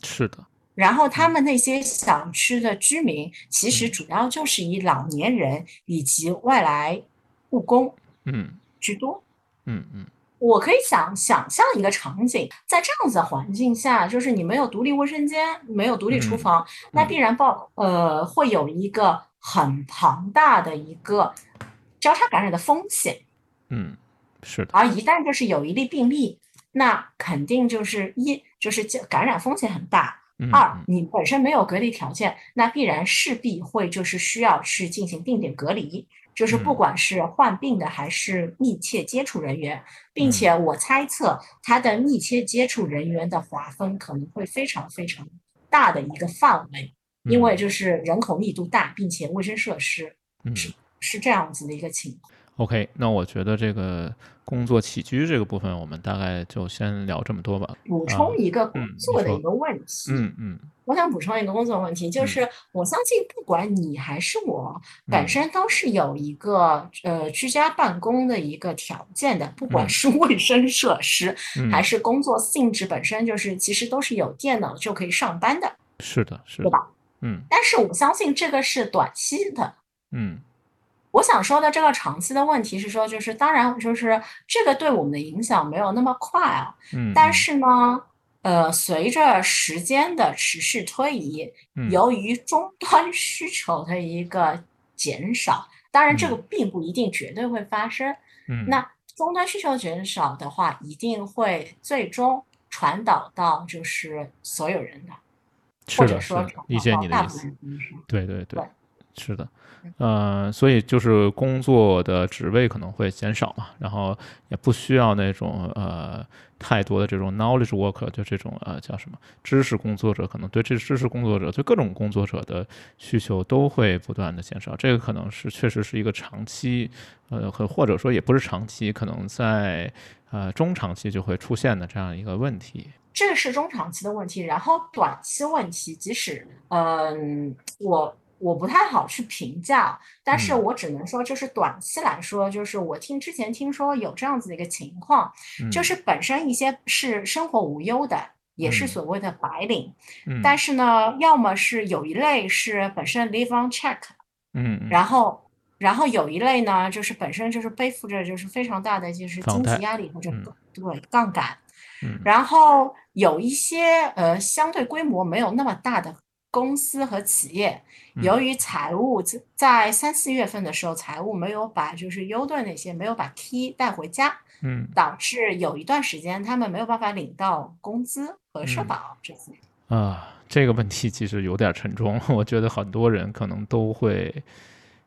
是的，然后他们那些小区的居民，其实主要就是以老年人以及外来务工，嗯，居多，嗯嗯。我可以想想象一个场景，在这样子的环境下，就是你没有独立卫生间，没有独立厨房，那必然报呃会有一个很庞大的一个交叉感染的风险，嗯，是的。而一旦就是有一例病例。那肯定就是一，就是感染风险很大；二，你本身没有隔离条件，那必然势必会就是需要去进行定点隔离，就是不管是患病的还是密切接触人员，并且我猜测他的密切接触人员的划分可能会非常非常大的一个范围，因为就是人口密度大，并且卫生设施是是这样子的一个情况。OK，那我觉得这个工作起居这个部分，我们大概就先聊这么多吧。补充一个工作的一个问题，嗯嗯，我想补充一个工作问题，就是我相信不管你还是我，本身都是有一个呃居家办公的一个条件的，不管是卫生设施还是工作性质本身，就是其实都是有电脑就可以上班的。是的，是，对吧？嗯。但是我相信这个是短期的，嗯。我想说的这个长期的问题是说，就是当然就是这个对我们的影响没有那么快啊，嗯，但是呢，呃，随着时间的持续推移，由于终端需求的一个减少，当然这个并不一定绝对会发生，嗯，那终端需求减少的话，一定会最终传导到就是所有人的，或者说理解你的意思，对对对。是的，呃，所以就是工作的职位可能会减少嘛，然后也不需要那种呃太多的这种 knowledge worker，就这种呃叫什么知识工作者，可能对这知识工作者，对各种工作者的需求都会不断的减少。这个可能是确实是一个长期，呃，或或者说也不是长期，可能在呃中长期就会出现的这样一个问题。这个是中长期的问题，然后短期问题，即使嗯我。我不太好去评价，但是我只能说，就是短期来说，就是我听之前听说有这样子的一个情况，就是本身一些是生活无忧的，也是所谓的白领，但是呢，要么是有一类是本身 live on check，嗯，然后然后有一类呢，就是本身就是背负着就是非常大的就是经济压力或者对杠杆，然后有一些呃相对规模没有那么大的。公司和企业由于财务在三四月份的时候，财务没有把就是优盾那些没有把 T 带回家，嗯，导致有一段时间他们没有办法领到工资和社保这些。啊，这个问题其实有点沉重，我觉得很多人可能都会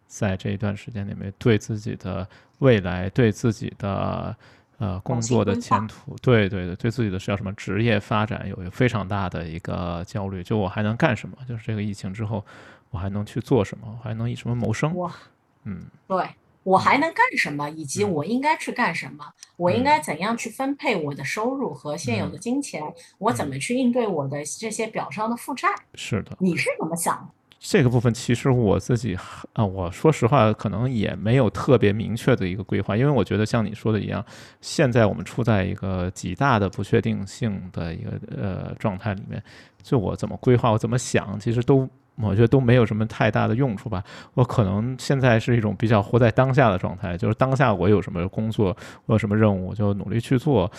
在这一段时间里面对自己的未来，对自己的。呃，工作的前途，对对对，对自己的叫什么职业发展有一个非常大的一个焦虑。就我还能干什么？就是这个疫情之后，我还能去做什么？我还能以什么谋生？我，嗯，对我还能干什么？以及我应该去干什么？我应该怎样去分配我的收入和现有的金钱？我怎么去应对我的这些表上的负债？是的，你是怎么想的？这个部分其实我自己啊，我说实话，可能也没有特别明确的一个规划，因为我觉得像你说的一样，现在我们处在一个极大的不确定性的一个呃状态里面，就我怎么规划，我怎么想，其实都我觉得都没有什么太大的用处吧。我可能现在是一种比较活在当下的状态，就是当下我有什么工作，我有什么任务，我就努力去做。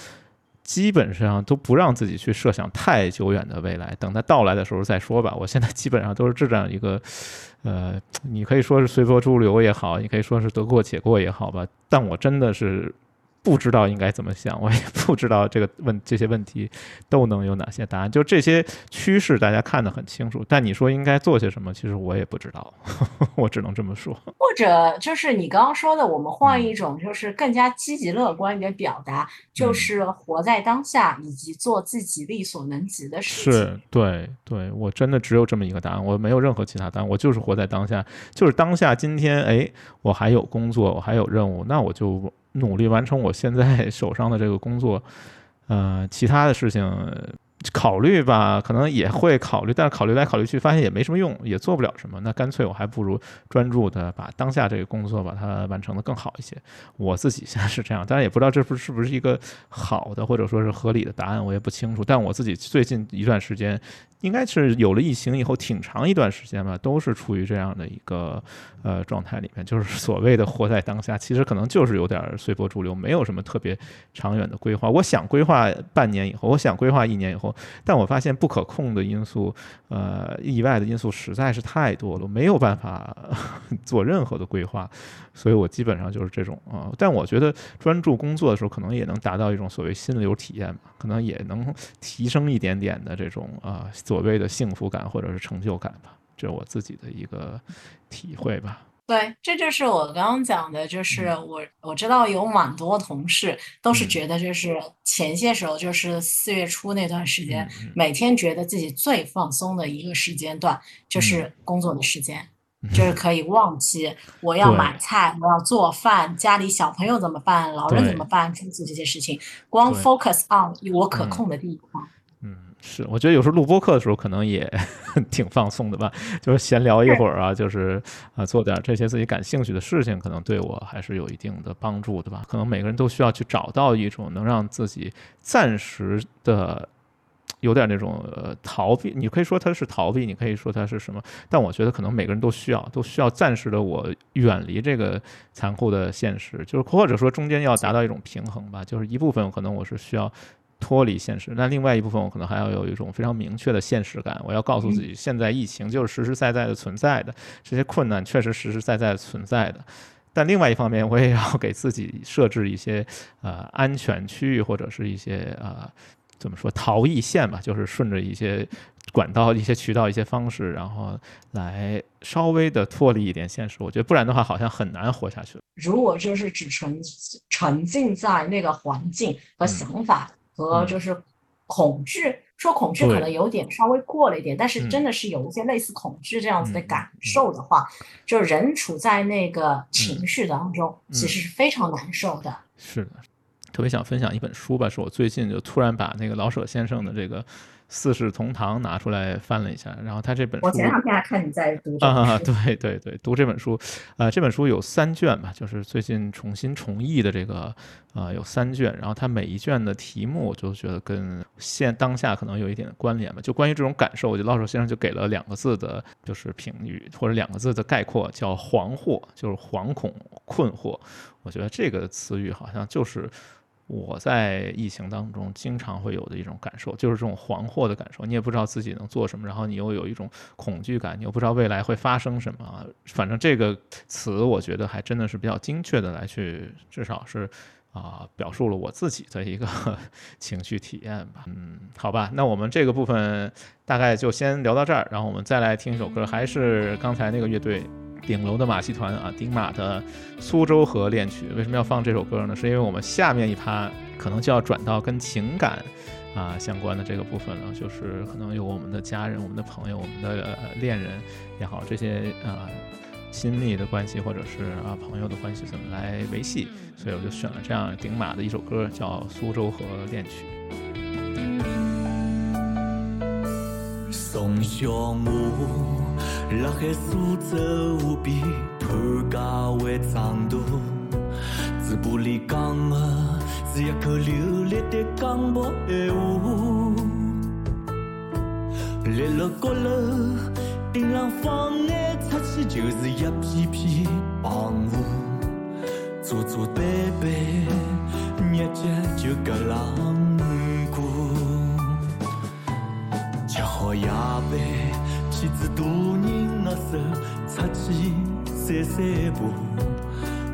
基本上都不让自己去设想太久远的未来，等它到来的时候再说吧。我现在基本上都是这样一个，呃，你可以说是随波逐流也好，你可以说是得过且过也好吧。但我真的是。不知道应该怎么想，我也不知道这个问这些问题都能有哪些答案。就这些趋势，大家看得很清楚，但你说应该做些什么，其实我也不知道，我只能这么说。或者就是你刚刚说的，我们换一种，就是更加积极乐观一点表达，就是活在当下，以及做自己力所能及的事情。是，对，对我真的只有这么一个答案，我没有任何其他答案，我就是活在当下，就是当下。今天，哎，我还有工作，我还有任务，那我就。努力完成我现在手上的这个工作，呃，其他的事情。考虑吧，可能也会考虑，但是考虑来考虑去，发现也没什么用，也做不了什么。那干脆我还不如专注的把当下这个工作把它完成的更好一些。我自己现在是这样，当然也不知道这不是不是一个好的或者说是合理的答案，我也不清楚。但我自己最近一段时间，应该是有了疫情以后挺长一段时间吧，都是处于这样的一个呃状态里面，就是所谓的活在当下。其实可能就是有点随波逐流，没有什么特别长远的规划。我想规划半年以后，我想规划一年以后。但我发现不可控的因素，呃，意外的因素实在是太多了，没有办法 做任何的规划，所以我基本上就是这种啊。但我觉得专注工作的时候，可能也能达到一种所谓心流体验嘛，可能也能提升一点点的这种啊所谓的幸福感或者是成就感吧，这是我自己的一个体会吧。对，这就是我刚刚讲的，就是我我知道有蛮多同事都是觉得，就是前些时候，就是四月初那段时间，每天觉得自己最放松的一个时间段，就是工作的时间。就是可以忘记我要买菜，我要做饭，家里小朋友怎么办，老人怎么办，诸如此这些事情，光 focus on 我可控的地方。嗯，是，我觉得有时候录播课的时候可能也 挺放松的吧，就是闲聊一会儿啊，就是啊做点这些自己感兴趣的事情，可能对我还是有一定的帮助的吧。可能每个人都需要去找到一种能让自己暂时的。有点那种呃逃避，你可以说它是逃避，你可以说它是什么，但我觉得可能每个人都需要，都需要暂时的我远离这个残酷的现实，就是或者说中间要达到一种平衡吧，就是一部分可能我是需要脱离现实，那另外一部分我可能还要有一种非常明确的现实感，我要告诉自己，现在疫情就是实实在在的存在的，这些困难确实实实在在存在的，但另外一方面我也要给自己设置一些呃安全区域或者是一些呃。怎么说逃逸线吧，就是顺着一些管道、一些渠道、一些方式，然后来稍微的脱离一点现实。我觉得不然的话，好像很难活下去。如果就是只沉沉浸在那个环境和想法和就是恐惧，说恐惧可能有点稍微过了一点，但是真的是有一些类似恐惧这样子的感受的话，就人处在那个情绪当中，其实是非常难受的。是的。特别想分享一本书吧，是我最近就突然把那个老舍先生的这个《四世同堂》拿出来翻了一下，然后他这本书，我前两天还看你在读啊，对对对，读这本书，呃，这本书有三卷吧，就是最近重新重译的这个，呃，有三卷，然后它每一卷的题目，我就觉得跟现当下可能有一点关联吧，就关于这种感受，我觉得老舍先生就给了两个字的，就是评语或者两个字的概括，叫惶惑，就是惶恐、困惑，我觉得这个词语好像就是。我在疫情当中经常会有的一种感受，就是这种惶惑的感受。你也不知道自己能做什么，然后你又有一种恐惧感，你又不知道未来会发生什么。反正这个词，我觉得还真的是比较精确的来去，至少是啊，表述了我自己的一个 情绪体验吧。嗯，好吧，那我们这个部分大概就先聊到这儿，然后我们再来听一首歌，还是刚才那个乐队。顶楼的马戏团啊，丁马的《苏州河恋曲》为什么要放这首歌呢？是因为我们下面一趴可能就要转到跟情感啊相关的这个部分了，就是可能有我们的家人、我们的朋友、我们的恋人也好，这些啊亲密的关系或者是啊朋友的关系怎么来维系，所以我就选了这样顶马的一首歌，叫《苏州河恋曲》。送上辣海苏州河边潘家湾长途，嘴巴里讲的是一口流利的江北话。立了角落，顶浪放眼出去就是一片片棚户，做做板板，日节就隔浪过，吃好夜饭。妻子大人的手，出去散散步，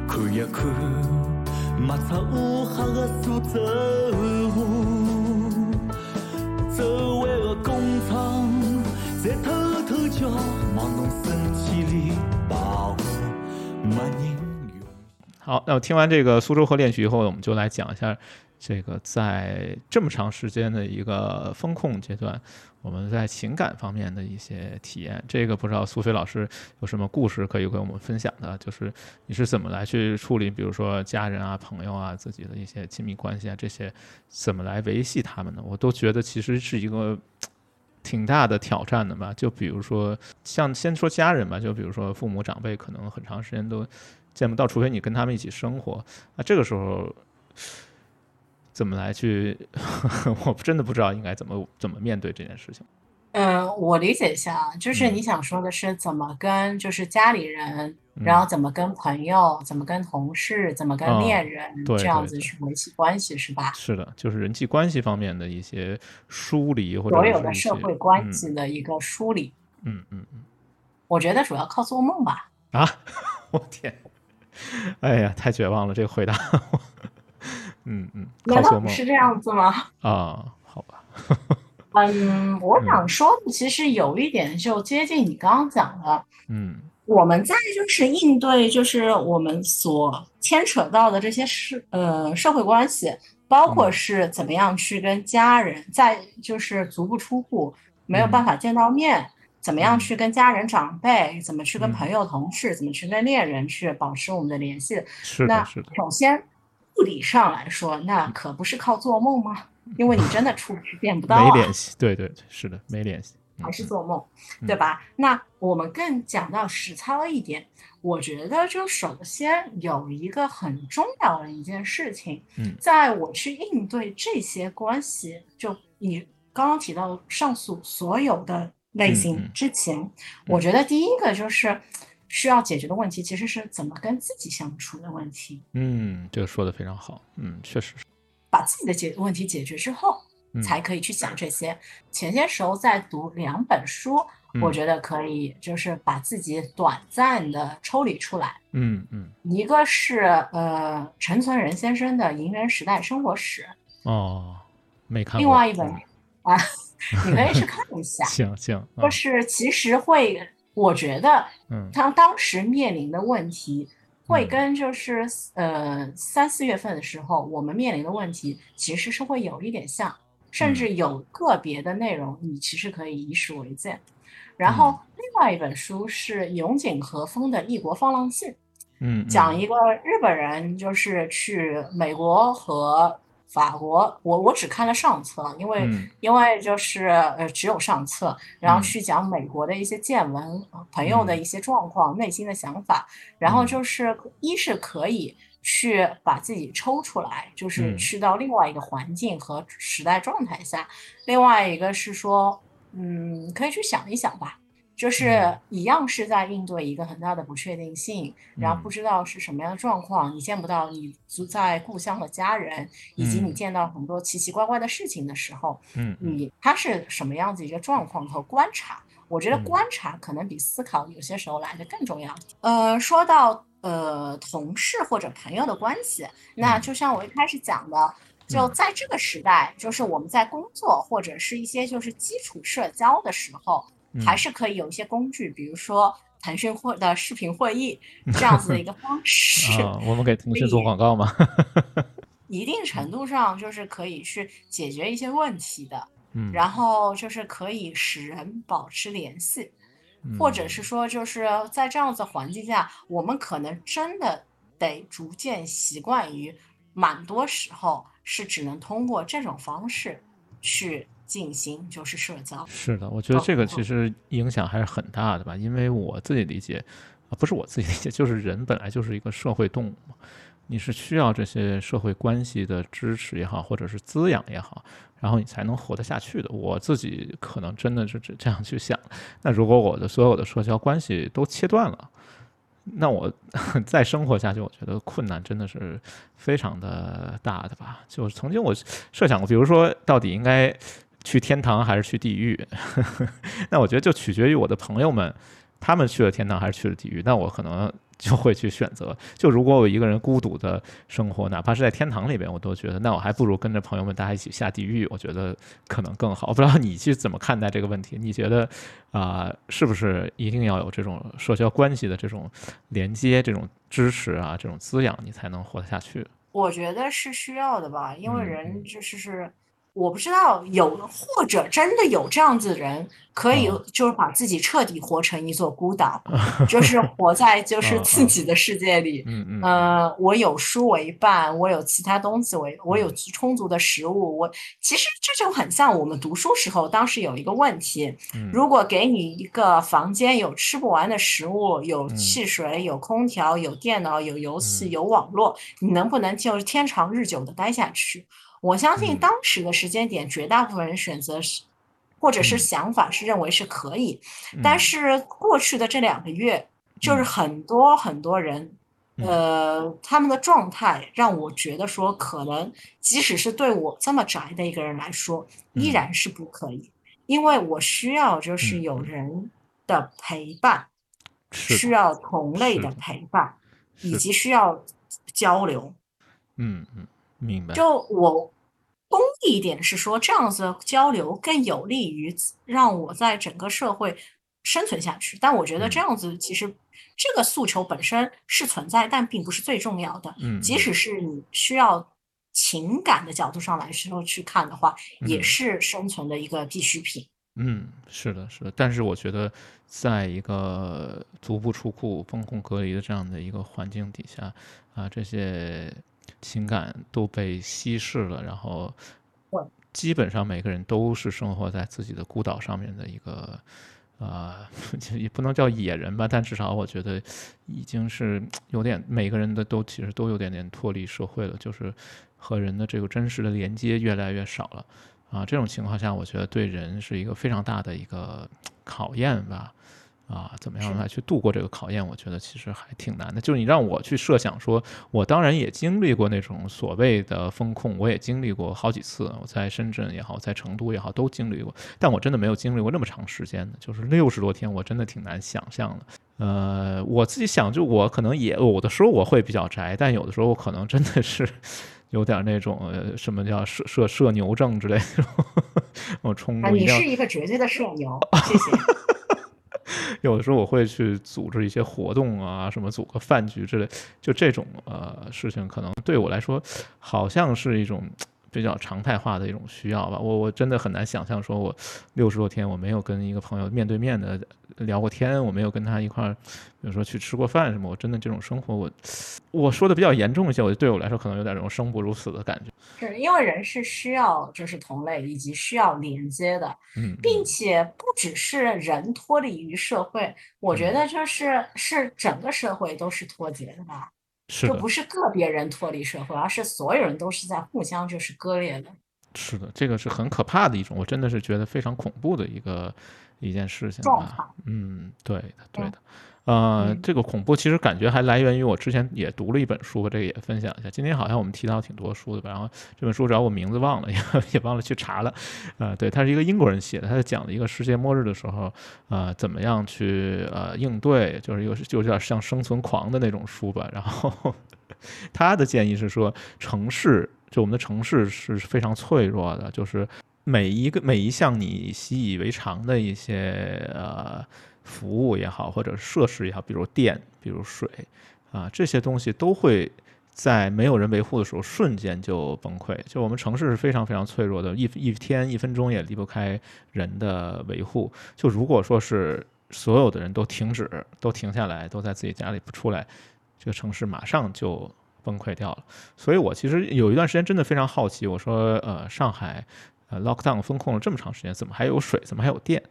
看一看没出乌黑的苏州河。周围的工厂在偷偷叫，忙弄身体里保护，没人用。好，那我听完这个苏州河恋曲以后，我们就来讲一下这个在这么长时间的一个风控阶段。我们在情感方面的一些体验，这个不知道苏菲老师有什么故事可以跟我们分享的？就是你是怎么来去处理，比如说家人啊、朋友啊、自己的一些亲密关系啊，这些怎么来维系他们呢？我都觉得其实是一个挺大的挑战的吧。就比如说，像先说家人吧，就比如说父母长辈，可能很长时间都见不到，除非你跟他们一起生活。那这个时候。怎么来去？我真的不知道应该怎么怎么面对这件事情。嗯，我理解一下，就是你想说的是怎么跟就是家里人，然后怎么跟朋友，怎么跟同事，怎么跟恋人这样子去维系关系，是吧？是的，就是人际关系方面的一些梳理，或者所有的社会关系的一个梳理。嗯嗯嗯。我觉得主要靠做梦吧。啊！我天！哎呀，太绝望了，这个回答。嗯嗯，难道不是这样子吗？啊，好吧。嗯，我想说的其实有一点就接近你刚刚讲的。嗯，我们在就是应对就是我们所牵扯到的这些社，呃，社会关系，包括是怎么样去跟家人在就是足不出户，没有办法见到面。怎么样去跟家人长辈，怎么去跟朋友同事，怎么去跟恋人去保持我们的联系。是的，是的。首先，物理上来说，那可不是靠做梦吗？因为你真的出不去，见不到啊。没联系，对对，是的，没联系。还是做梦，对吧？那我们更讲到实操一点，我觉得就首先有一个很重要的一件事情，嗯，在我去应对这些关系，就你刚刚提到上述所有的类型之前，我觉得第一个就是需要解决的问题，其实是怎么跟自己相处的问题。嗯，这个说的非常好，嗯，确实是把自己的解问题解决之后。才可以去想这些。前些时候在读两本书，我觉得可以，就是把自己短暂的抽离出来。嗯嗯，一个是呃陈存仁先生的《银人时代生活史》。哦，没看过。另外一本啊，你可以去看一下。行行，就是其实会，我觉得，嗯，他当时面临的问题，会跟就是呃三四月份的时候我们面临的问题，其实是会有一点像。甚至有个别的内容，你其实可以以史为鉴。然后，另外一本书是永井和风的《异国放浪记》，嗯，讲一个日本人就是去美国和法国，我我只看了上册，因为因为就是呃只有上册，然后去讲美国的一些见闻、朋友的一些状况、内心的想法，然后就是一是可以。去把自己抽出来，就是去到另外一个环境和时代状态下。另外一个是说，嗯，可以去想一想吧，就是一样是在应对一个很大的不确定性，然后不知道是什么样的状况，你见不到你在故乡的家人，以及你见到很多奇奇怪怪的事情的时候，嗯，你他是什么样子一个状况和观察？我觉得观察可能比思考有些时候来的更重要。呃，说到。呃，同事或者朋友的关系，那就像我一开始讲的，就在这个时代，就是我们在工作或者是一些就是基础社交的时候，还是可以有一些工具，比如说腾讯会的视频会议 这样子的一个方式。我们给腾讯做广告吗？一定程度上就是可以去解决一些问题的，嗯，然后就是可以使人保持联系。或者是说，就是在这样子环境下，我们可能真的得逐渐习惯于，蛮多时候是只能通过这种方式去进行，就是社交。是的，我觉得这个其实影响还是很大的吧，因为我自己理解，啊，不是我自己理解，就是人本来就是一个社会动物嘛。你是需要这些社会关系的支持也好，或者是滋养也好，然后你才能活得下去的。我自己可能真的是这这样去想。那如果我的所有的社交关系都切断了，那我 再生活下去，我觉得困难真的是非常的大的吧。就曾经我设想过，比如说到底应该去天堂还是去地狱？那我觉得就取决于我的朋友们，他们去了天堂还是去了地狱。那我可能。就会去选择。就如果我一个人孤独的生活，哪怕是在天堂里边，我都觉得那我还不如跟着朋友们大家一起下地狱。我觉得可能更好。不知道你去怎么看待这个问题？你觉得啊，是不是一定要有这种社交关系的这种连接、这种支持啊、这种滋养，你才能活得下去？我觉得是需要的吧，因为人就是是。我不知道有或者真的有这样子的人，可以就是把自己彻底活成一座孤岛，就是活在就是自己的世界里。嗯嗯。呃，我有书为伴，我有其他东西为，我有充足的食物。我其实这就很像我们读书时候，当时有一个问题：如果给你一个房间，有吃不完的食物，有汽水，有空调，有电脑，有游戏，有网络，你能不能就是天长日久的待下去？我相信当时的时间点，绝大部分人选择是，或者是想法是认为是可以。但是过去的这两个月，就是很多很多人，呃，他们的状态让我觉得说，可能即使是对我这么宅的一个人来说，依然是不可以，因为我需要就是有人的陪伴，需要同类的陪伴，以及需要交流。嗯嗯，明白。就我。功利一点是说，这样子交流更有利于让我在整个社会生存下去。但我觉得这样子其实这个诉求本身是存在，但并不是最重要的。嗯，即使是你需要情感的角度上来说去看的话，也是生存的一个必需品。嗯，是的，是的。但是我觉得，在一个足不出户、封控隔离的这样的一个环境底下，啊，这些情感都被稀释了，然后基本上每个人都是生活在自己的孤岛上面的一个。啊，也不能叫野人吧，但至少我觉得已经是有点每个人的都其实都有点点脱离社会了，就是和人的这个真实的连接越来越少了。啊，这种情况下，我觉得对人是一个非常大的一个 考验吧。啊，怎么样来去度过这个考验？我觉得其实还挺难的。就是你让我去设想，说我当然也经历过那种所谓的风控，我也经历过好几次。我在深圳也好，在成都也好，都经历过。但我真的没有经历过那么长时间的，就是六十多天，我真的挺难想象的。呃，我自己想，就我可能也有的时候我会比较宅，但有的时候我可能真的是有点那种什么叫社社社牛症之类的。我冲啊，你是一个绝对的社牛，谢谢。有的时候我会去组织一些活动啊，什么组个饭局之类，就这种呃事情，可能对我来说，好像是一种。比较常态化的一种需要吧，我我真的很难想象，说我六十多天我没有跟一个朋友面对面的聊过天，我没有跟他一块儿，比如说去吃过饭什么，我真的这种生活，我我说的比较严重一些，我对我来说可能有点这种生不如死的感觉。是因为人是需要就是同类以及需要连接的，嗯，并且不只是人脱离于社会，我觉得就是是整个社会都是脱节的吧。就不是个别人脱离社会，而是所有人都是在互相就是割裂的。是的，这个是很可怕的一种，我真的是觉得非常恐怖的一个一件事情。吧，嗯，对的，对的。呃，这个恐怖其实感觉还来源于我之前也读了一本书，这个也分享一下。今天好像我们提到挺多书的吧，然后这本书只要我名字忘了，也也忘了去查了。呃，对，他是一个英国人写的，他讲了一个世界末日的时候，呃，怎么样去呃应对，就是一个就有点像生存狂的那种书吧。然后他的建议是说，城市就我们的城市是非常脆弱的，就是每一个每一项你习以为常的一些呃。服务也好，或者设施也好，比如电，比如水，啊，这些东西都会在没有人维护的时候瞬间就崩溃。就我们城市是非常非常脆弱的，一一天一分钟也离不开人的维护。就如果说是所有的人都停止，都停下来，都在自己家里不出来，这个城市马上就崩溃掉了。所以我其实有一段时间真的非常好奇，我说，呃，上海呃 lockdown 封控了这么长时间，怎么还有水，怎么还有电？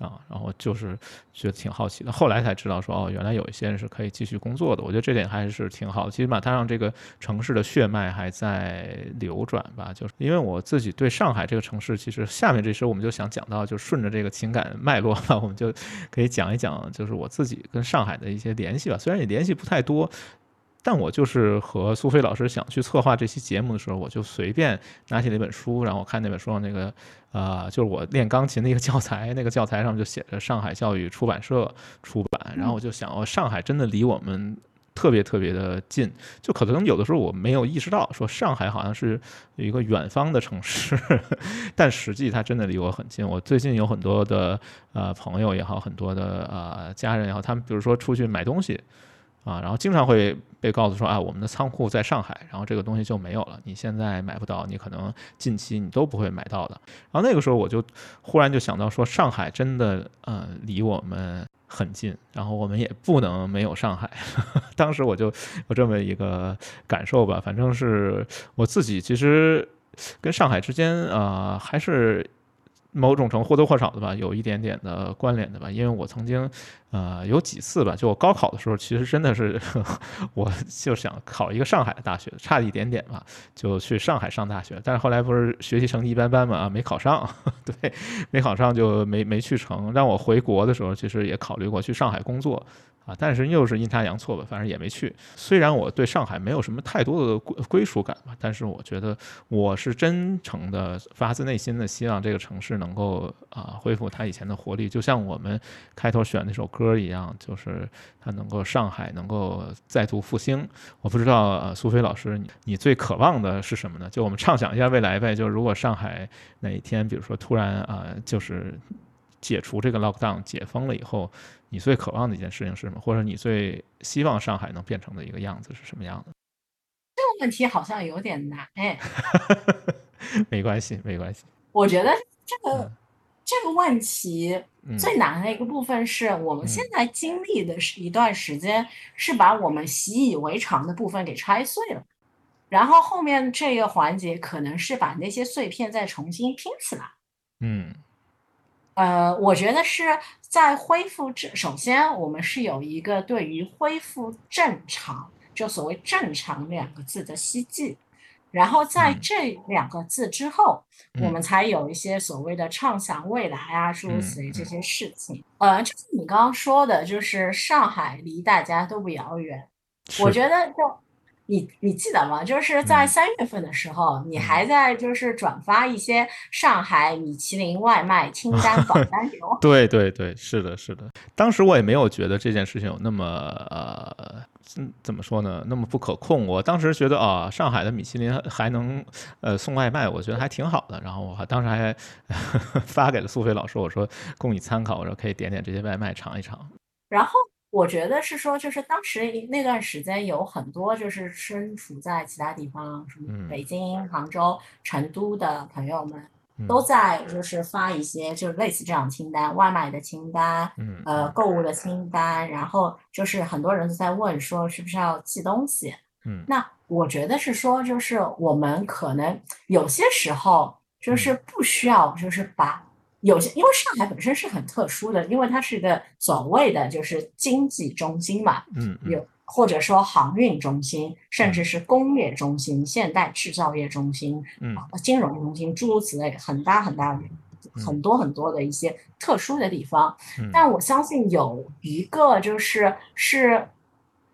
啊，然后就是觉得挺好奇的，后来才知道说哦，原来有一些人是可以继续工作的。我觉得这点还是挺好的，起码它让这个城市的血脉还在流转吧。就是因为我自己对上海这个城市，其实下面这时候我们就想讲到，就顺着这个情感脉络吧，我们就可以讲一讲，就是我自己跟上海的一些联系吧。虽然也联系不太多。但我就是和苏菲老师想去策划这期节目的时候，我就随便拿起那本书，然后我看那本书上那个，呃，就是我练钢琴的一个教材，那个教材上就写着上海教育出版社出版，然后我就想，哦，上海真的离我们特别特别的近，就可能有的时候我没有意识到，说上海好像是一个远方的城市，但实际它真的离我很近。我最近有很多的呃朋友也好，很多的呃家人也好，他们比如说出去买东西。啊，然后经常会被告诉说啊，我们的仓库在上海，然后这个东西就没有了，你现在买不到，你可能近期你都不会买到的。然后那个时候我就忽然就想到说，上海真的呃离我们很近，然后我们也不能没有上海。当时我就有这么一个感受吧，反正是我自己其实跟上海之间啊还是。某种程度或多或少的吧，有一点点的关联的吧，因为我曾经，呃，有几次吧，就我高考的时候，其实真的是，我就想考一个上海的大学，差一点点吧，就去上海上大学，但是后来不是学习成绩一般般嘛，啊，没考上，对，没考上就没没去成。让我回国的时候，其实也考虑过去上海工作。啊，但是又是阴差阳错吧，反正也没去。虽然我对上海没有什么太多的归归属感吧，但是我觉得我是真诚的、发自内心的希望这个城市能够啊恢复它以前的活力，就像我们开头选那首歌一样，就是它能够上海能够再度复兴。我不知道呃，苏菲老师，你你最渴望的是什么呢？就我们畅想一下未来呗。就如果上海哪一天，比如说突然啊，就是解除这个 lockdown 解封了以后。你最渴望的一件事情是什么？或者你最希望上海能变成的一个样子是什么样的？这个问题好像有点难哎。没关系，没关系。我觉得这个这这个问题最难的一个部分是我们现在经历的是一段时间，是把我们习以为常的部分给拆碎了，然后后面这个环节可能是把那些碎片再重新拼起来。嗯，呃，我觉得是在恢复正，首先我们是有一个对于恢复正常，就所谓正常两个字的希冀。然后在这两个字之后，我们才有一些所谓的畅想未来啊，诸如此类这些事情。呃，就是你刚刚说的，就是上海离大家都不遥远。我觉得就你你记得吗？就是在三月份的时候，你还在就是转发一些上海米其林外卖清 单榜单给我。对对对，是的，是的。当时我也没有觉得这件事情有那么呃。嗯，怎么说呢？那么不可控。我当时觉得啊，上海的米其林还能呃送外卖，我觉得还挺好的。然后我还当时还 发给了苏菲老师，我说供你参考，我说可以点点这些外卖尝一尝。然后我觉得是说，就是当时那段时间有很多就是身处在其他地方，什么北京、杭州、成都的朋友们。都在就是发一些就是类似这样清单，外卖的清单，嗯，呃，购物的清单，然后就是很多人都在问说是不是要寄东西，嗯，那我觉得是说就是我们可能有些时候就是不需要就是把有些，因为上海本身是很特殊的，因为它是一个所谓的就是经济中心嘛，嗯，有。或者说航运中心，甚至是工业中心、现代制造业中心、嗯，金融中心，诸如此类，很大很大、很多很多的一些特殊的地方。但我相信有一个就是是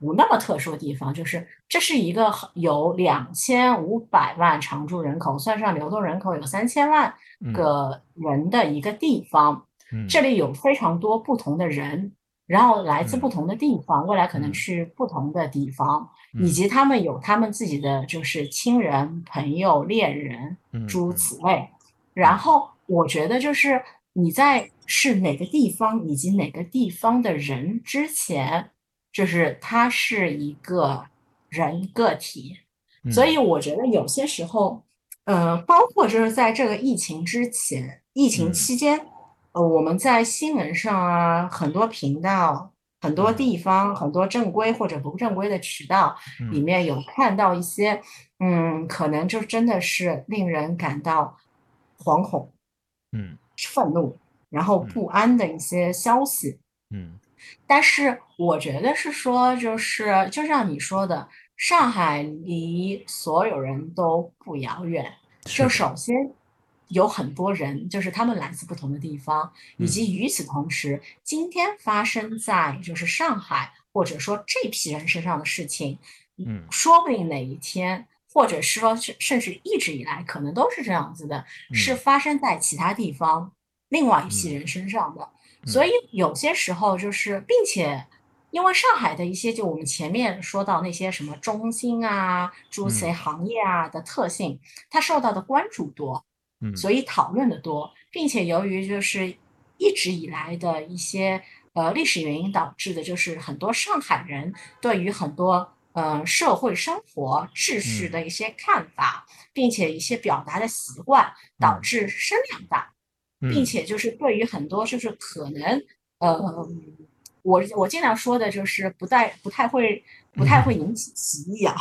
不那么特殊的地方，就是这是一个有两千五百万常住人口，算上流动人口有三千万个人的一个地方。这里有非常多不同的人。然后来自不同的地方，未来可能去不同的地方，以及他们有他们自己的就是亲人、朋友、恋人，诸如此类。然后我觉得就是你在是哪个地方以及哪个地方的人之前，就是他是一个人个体。所以我觉得有些时候，嗯，包括就是在这个疫情之前、疫情期间。呃，我们在新闻上啊，很多频道、很多地方、很多正规或者不正规的渠道里面有看到一些，嗯，可能就真的是令人感到惶恐、嗯，愤怒，然后不安的一些消息，嗯。但是我觉得是说，就是就像你说的，上海离所有人都不遥远。就首先。有很多人，就是他们来自不同的地方，以及与此同时，今天发生在就是上海或者说这批人身上的事情，嗯，说不定哪一天，或者说甚至一直以来可能都是这样子的，是发生在其他地方另外一批人身上的。所以有些时候就是，并且因为上海的一些就我们前面说到那些什么中心啊、诸如此类行业啊的特性，它受到的关注多。所以讨论的多，并且由于就是一直以来的一些呃历史原因导致的，就是很多上海人对于很多呃社会生活秩序的一些看法，并且一些表达的习惯，导致声量大，并且就是对于很多就是可能呃。我我尽量说的就是不太不太会不太会引起歧义啊，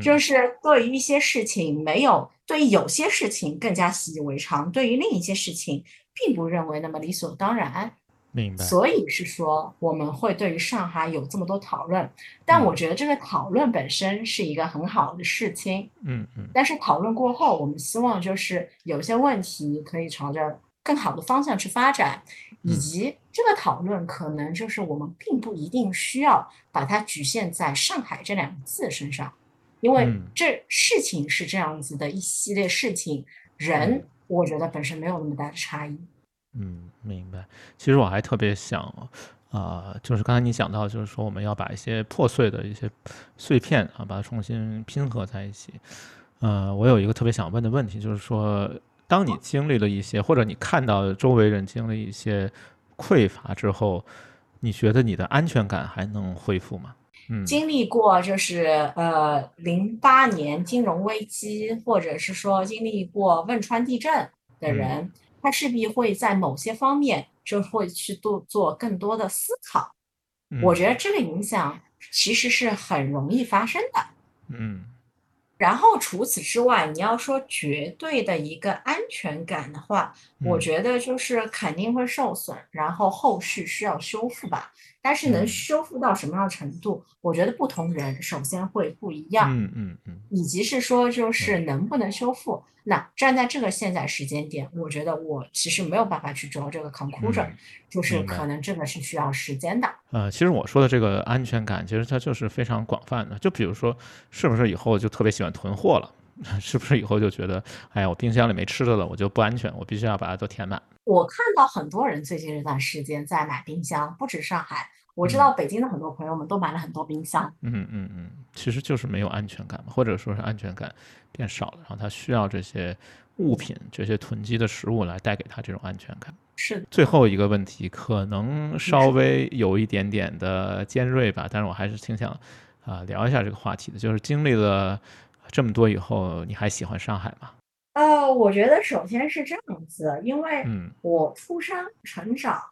就是对于一些事情没有对于有些事情更加习以为常，对于另一些事情并不认为那么理所当然。明白。所以是说我们会对于上海有这么多讨论，但我觉得这个讨论本身是一个很好的事情。嗯嗯。但是讨论过后，我们希望就是有些问题可以朝着更好的方向去发展。以及这个讨论可能就是我们并不一定需要把它局限在上海这两个字身上，因为这事情是这样子的一系列事情，人我觉得本身没有那么大的差异。嗯，明白。其实我还特别想，啊，就是刚才你讲到，就是说我们要把一些破碎的一些碎片啊，把它重新拼合在一起。呃，我有一个特别想问的问题，就是说。当你经历了一些，或者你看到周围人经历一些匮乏之后，你觉得你的安全感还能恢复吗？嗯，经历过就是呃零八年金融危机，或者是说经历过汶川地震的人，他势必会在某些方面就会去多做更多的思考。我觉得这个影响其实是很容易发生的。嗯。然后除此之外，你要说绝对的一个安全感的话，我觉得就是肯定会受损，然后后续需要修复吧。但是能修复到什么样的程度，我觉得不同人首先会不一样，嗯嗯嗯，以及是说就是能不能修复。那站在这个现在时间点，我觉得我其实没有办法去做这个 conclusion，就是可能这个是需要时间的。呃，其实我说的这个安全感，其实它就是非常广泛的。就比如说，是不是以后就特别喜欢囤货了？是不是以后就觉得，哎呀，我冰箱里没吃的了，我就不安全，我必须要把它都填满？我看到很多人最近这段时间在买冰箱，不止上海，我知道北京的很多朋友们都买了很多冰箱。嗯嗯嗯，其实就是没有安全感嘛，或者说是安全感变少了，然后他需要这些物品、这些囤积的食物来带给他这种安全感。是。最后一个问题可能稍微有一点点的尖锐吧，但是我还是挺想啊聊一下这个话题的，就是经历了。这么多以后，你还喜欢上海吗？呃，我觉得首先是这样子，因为我出生、成长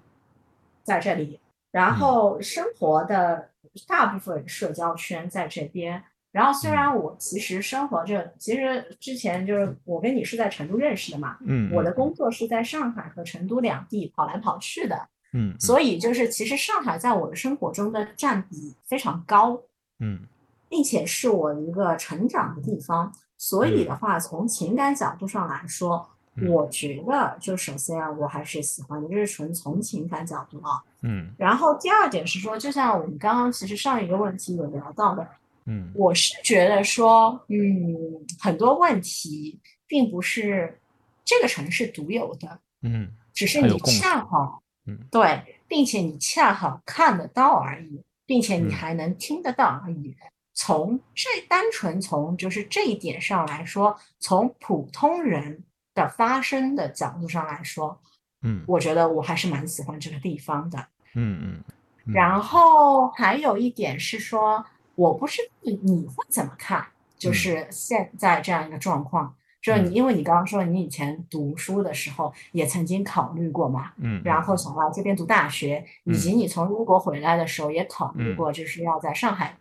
在这里，然后生活的大部分社交圈在这边。然后虽然我其实生活这，其实之前就是我跟你是在成都认识的嘛，嗯，我的工作是在上海和成都两地跑来跑去的，嗯，所以就是其实上海在我的生活中的占比非常高，嗯。并且是我一个成长的地方，所以的话，从情感角度上来说，我觉得就首先我还是喜欢的，这是纯从情感角度啊。嗯。然后第二点是说，就像我们刚刚其实上一个问题有聊到的，嗯，我是觉得说，嗯，很多问题并不是这个城市独有的，嗯，只是你恰好，嗯，对，并且你恰好看得到而已，并且你还能听得到而已。从这单纯从就是这一点上来说，从普通人的发声的角度上来说，嗯，我觉得我还是蛮喜欢这个地方的，嗯嗯。然。后还有一点是说，我不知你你会怎么看，就是现在这样一个状况，就是你因为你刚刚说你以前读书的时候也曾经考虑过嘛，嗯，然后想来这边读大学，以及你从英国回来的时候也考虑过，就是要在上海。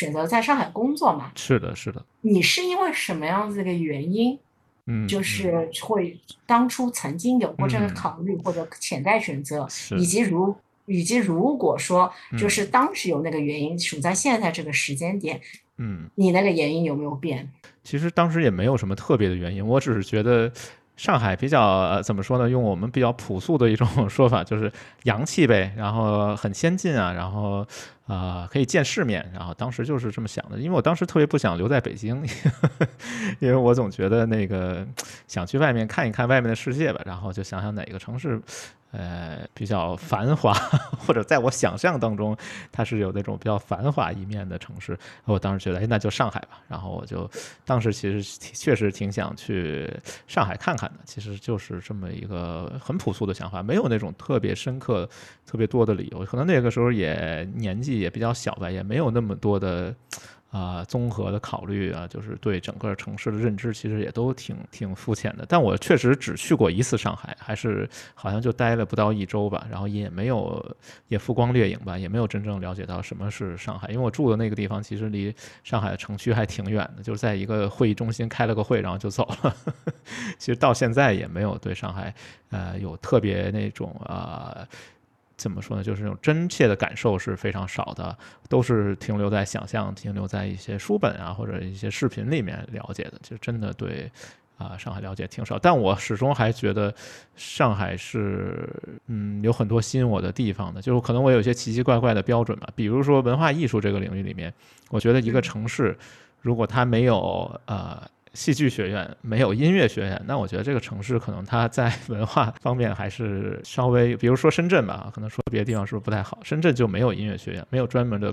选择在上海工作嘛？是的，是的。你是因为什么样子的原因？嗯，就是会当初曾经有过这个考虑或者潜在选择，以及如以及如果说就是当时有那个原因，处在现在这个时间点，嗯，你那个原因有没有变？其实当时也没有什么特别的原因，我只是觉得上海比较怎么说呢？用我们比较朴素的一种说法，就是洋气呗，然后很先进啊，然后。啊，可以见世面，然后当时就是这么想的，因为我当时特别不想留在北京，因为我总觉得那个想去外面看一看外面的世界吧，然后就想想哪个城市。呃，比较繁华，或者在我想象当中，它是有那种比较繁华一面的城市。我当时觉得，哎，那就上海吧。然后我就当时其实确实挺想去上海看看的。其实就是这么一个很朴素的想法，没有那种特别深刻、特别多的理由。可能那个时候也年纪也比较小吧，也没有那么多的。啊，综合的考虑啊，就是对整个城市的认知，其实也都挺挺肤浅的。但我确实只去过一次上海，还是好像就待了不到一周吧，然后也没有也浮光掠影吧，也没有真正了解到什么是上海。因为我住的那个地方其实离上海的城区还挺远的，就是在一个会议中心开了个会，然后就走了。其实到现在也没有对上海呃有特别那种啊。怎么说呢？就是那种真切的感受是非常少的，都是停留在想象，停留在一些书本啊或者一些视频里面了解的。就真的对啊上海了解挺少，但我始终还觉得上海是嗯有很多吸引我的地方的。就是可能我有一些奇奇怪怪的标准吧，比如说文化艺术这个领域里面，我觉得一个城市如果它没有呃。戏剧学院没有音乐学院，那我觉得这个城市可能它在文化方面还是稍微，比如说深圳吧，可能说别的地方是不是不太好？深圳就没有音乐学院，没有专门的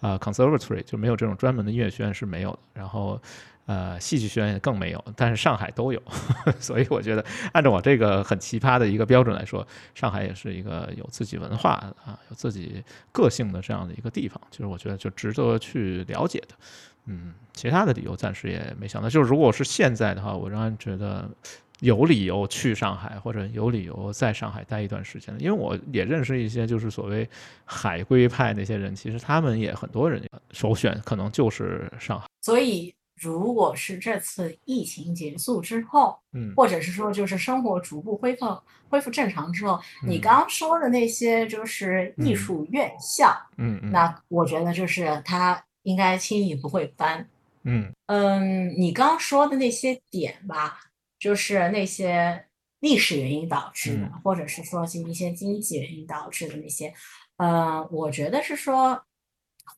啊 conservatory，就没有这种专门的音乐学院是没有的。然后，呃，戏剧学院更没有，但是上海都有，所以我觉得按照我这个很奇葩的一个标准来说，上海也是一个有自己文化啊、有自己个性的这样的一个地方，就是我觉得就值得去了解的。嗯，其他的理由暂时也没想到。就是如果是现在的话，我仍然觉得有理由去上海，或者有理由在上海待一段时间。因为我也认识一些就是所谓海归派那些人，其实他们也很多人首选可能就是上海。所以，如果是这次疫情结束之后，嗯，或者是说就是生活逐步恢复恢复正常之后，你刚刚说的那些就是艺术院校，嗯嗯，那我觉得就是他应该轻易不会翻。嗯嗯，你刚刚说的那些点吧。就是那些历史原因导致的，或者是说一些经济原因导致的那些，呃，我觉得是说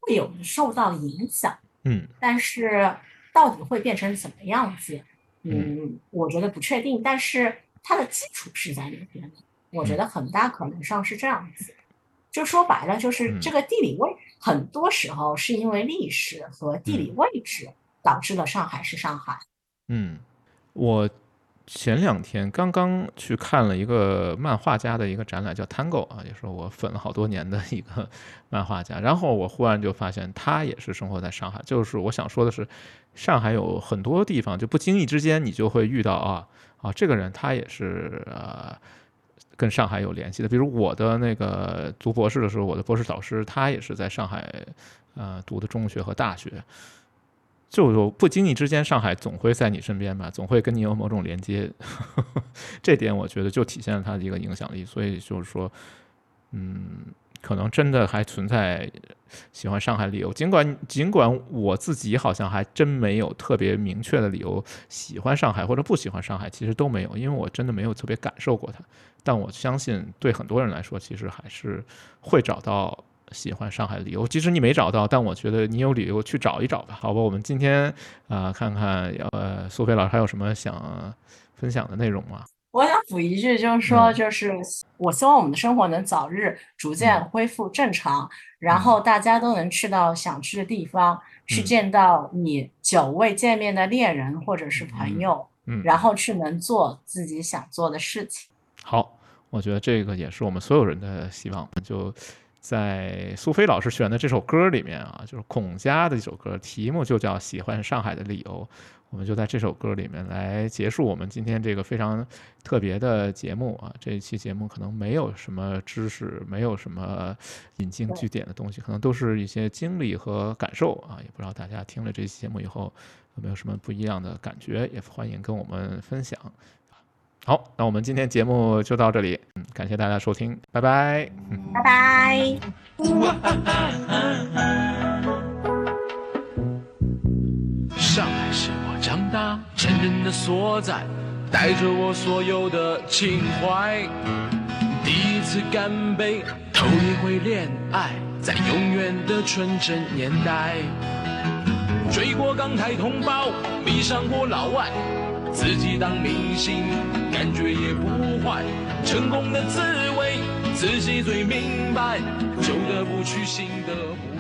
会有受到影响，嗯，但是到底会变成什么样子，嗯，我觉得不确定。但是它的基础是在那边的，我觉得很大可能上是这样子。就说白了，就是这个地理位，很多时候是因为历史和地理位置导致了上海是上海。嗯，我。前两天刚刚去看了一个漫画家的一个展览，叫 Tango 啊，也是我粉了好多年的一个 漫画家。然后我忽然就发现，他也是生活在上海。就是我想说的是，上海有很多地方，就不经意之间你就会遇到啊啊，这个人他也是呃跟上海有联系的。比如我的那个读博士的时候，我的博士导师他也是在上海呃读的中学和大学。就不经意之间，上海总会在你身边吧，总会跟你有某种连接，这点我觉得就体现了它的一个影响力。所以就是说，嗯，可能真的还存在喜欢上海理由。尽管尽管我自己好像还真没有特别明确的理由喜欢上海或者不喜欢上海，其实都没有，因为我真的没有特别感受过它。但我相信，对很多人来说，其实还是会找到。喜欢上海的理由，即使你没找到，但我觉得你有理由去找一找吧。好吧，我们今天啊，看看呃，苏菲老师还有什么想分享的内容吗？我想补一句，就是说，就是我希望我们的生活能早日逐渐恢复正常，然后大家都能去到想去的地方，去见到你久未见面的恋人或者是朋友，嗯，然后去能做自己想做的事情。好，我觉得这个也是我们所有人的希望，就。在苏菲老师选的这首歌里面啊，就是孔家的一首歌，题目就叫《喜欢上海的理由》。我们就在这首歌里面来结束我们今天这个非常特别的节目啊。这一期节目可能没有什么知识，没有什么引经据典的东西，可能都是一些经历和感受啊。也不知道大家听了这期节目以后有没有什么不一样的感觉，也欢迎跟我们分享。好，那我们今天节目就到这里，嗯，感谢大家收听，拜拜，拜拜。上海是我长大成人的所在，带着我所有的情怀。第一次干杯，头一回恋爱，在永远的纯真年代，追过港台同胞，迷上过老外。自己当明星，感觉也不坏。成功的滋味，自己最明白。旧的不去，新的不。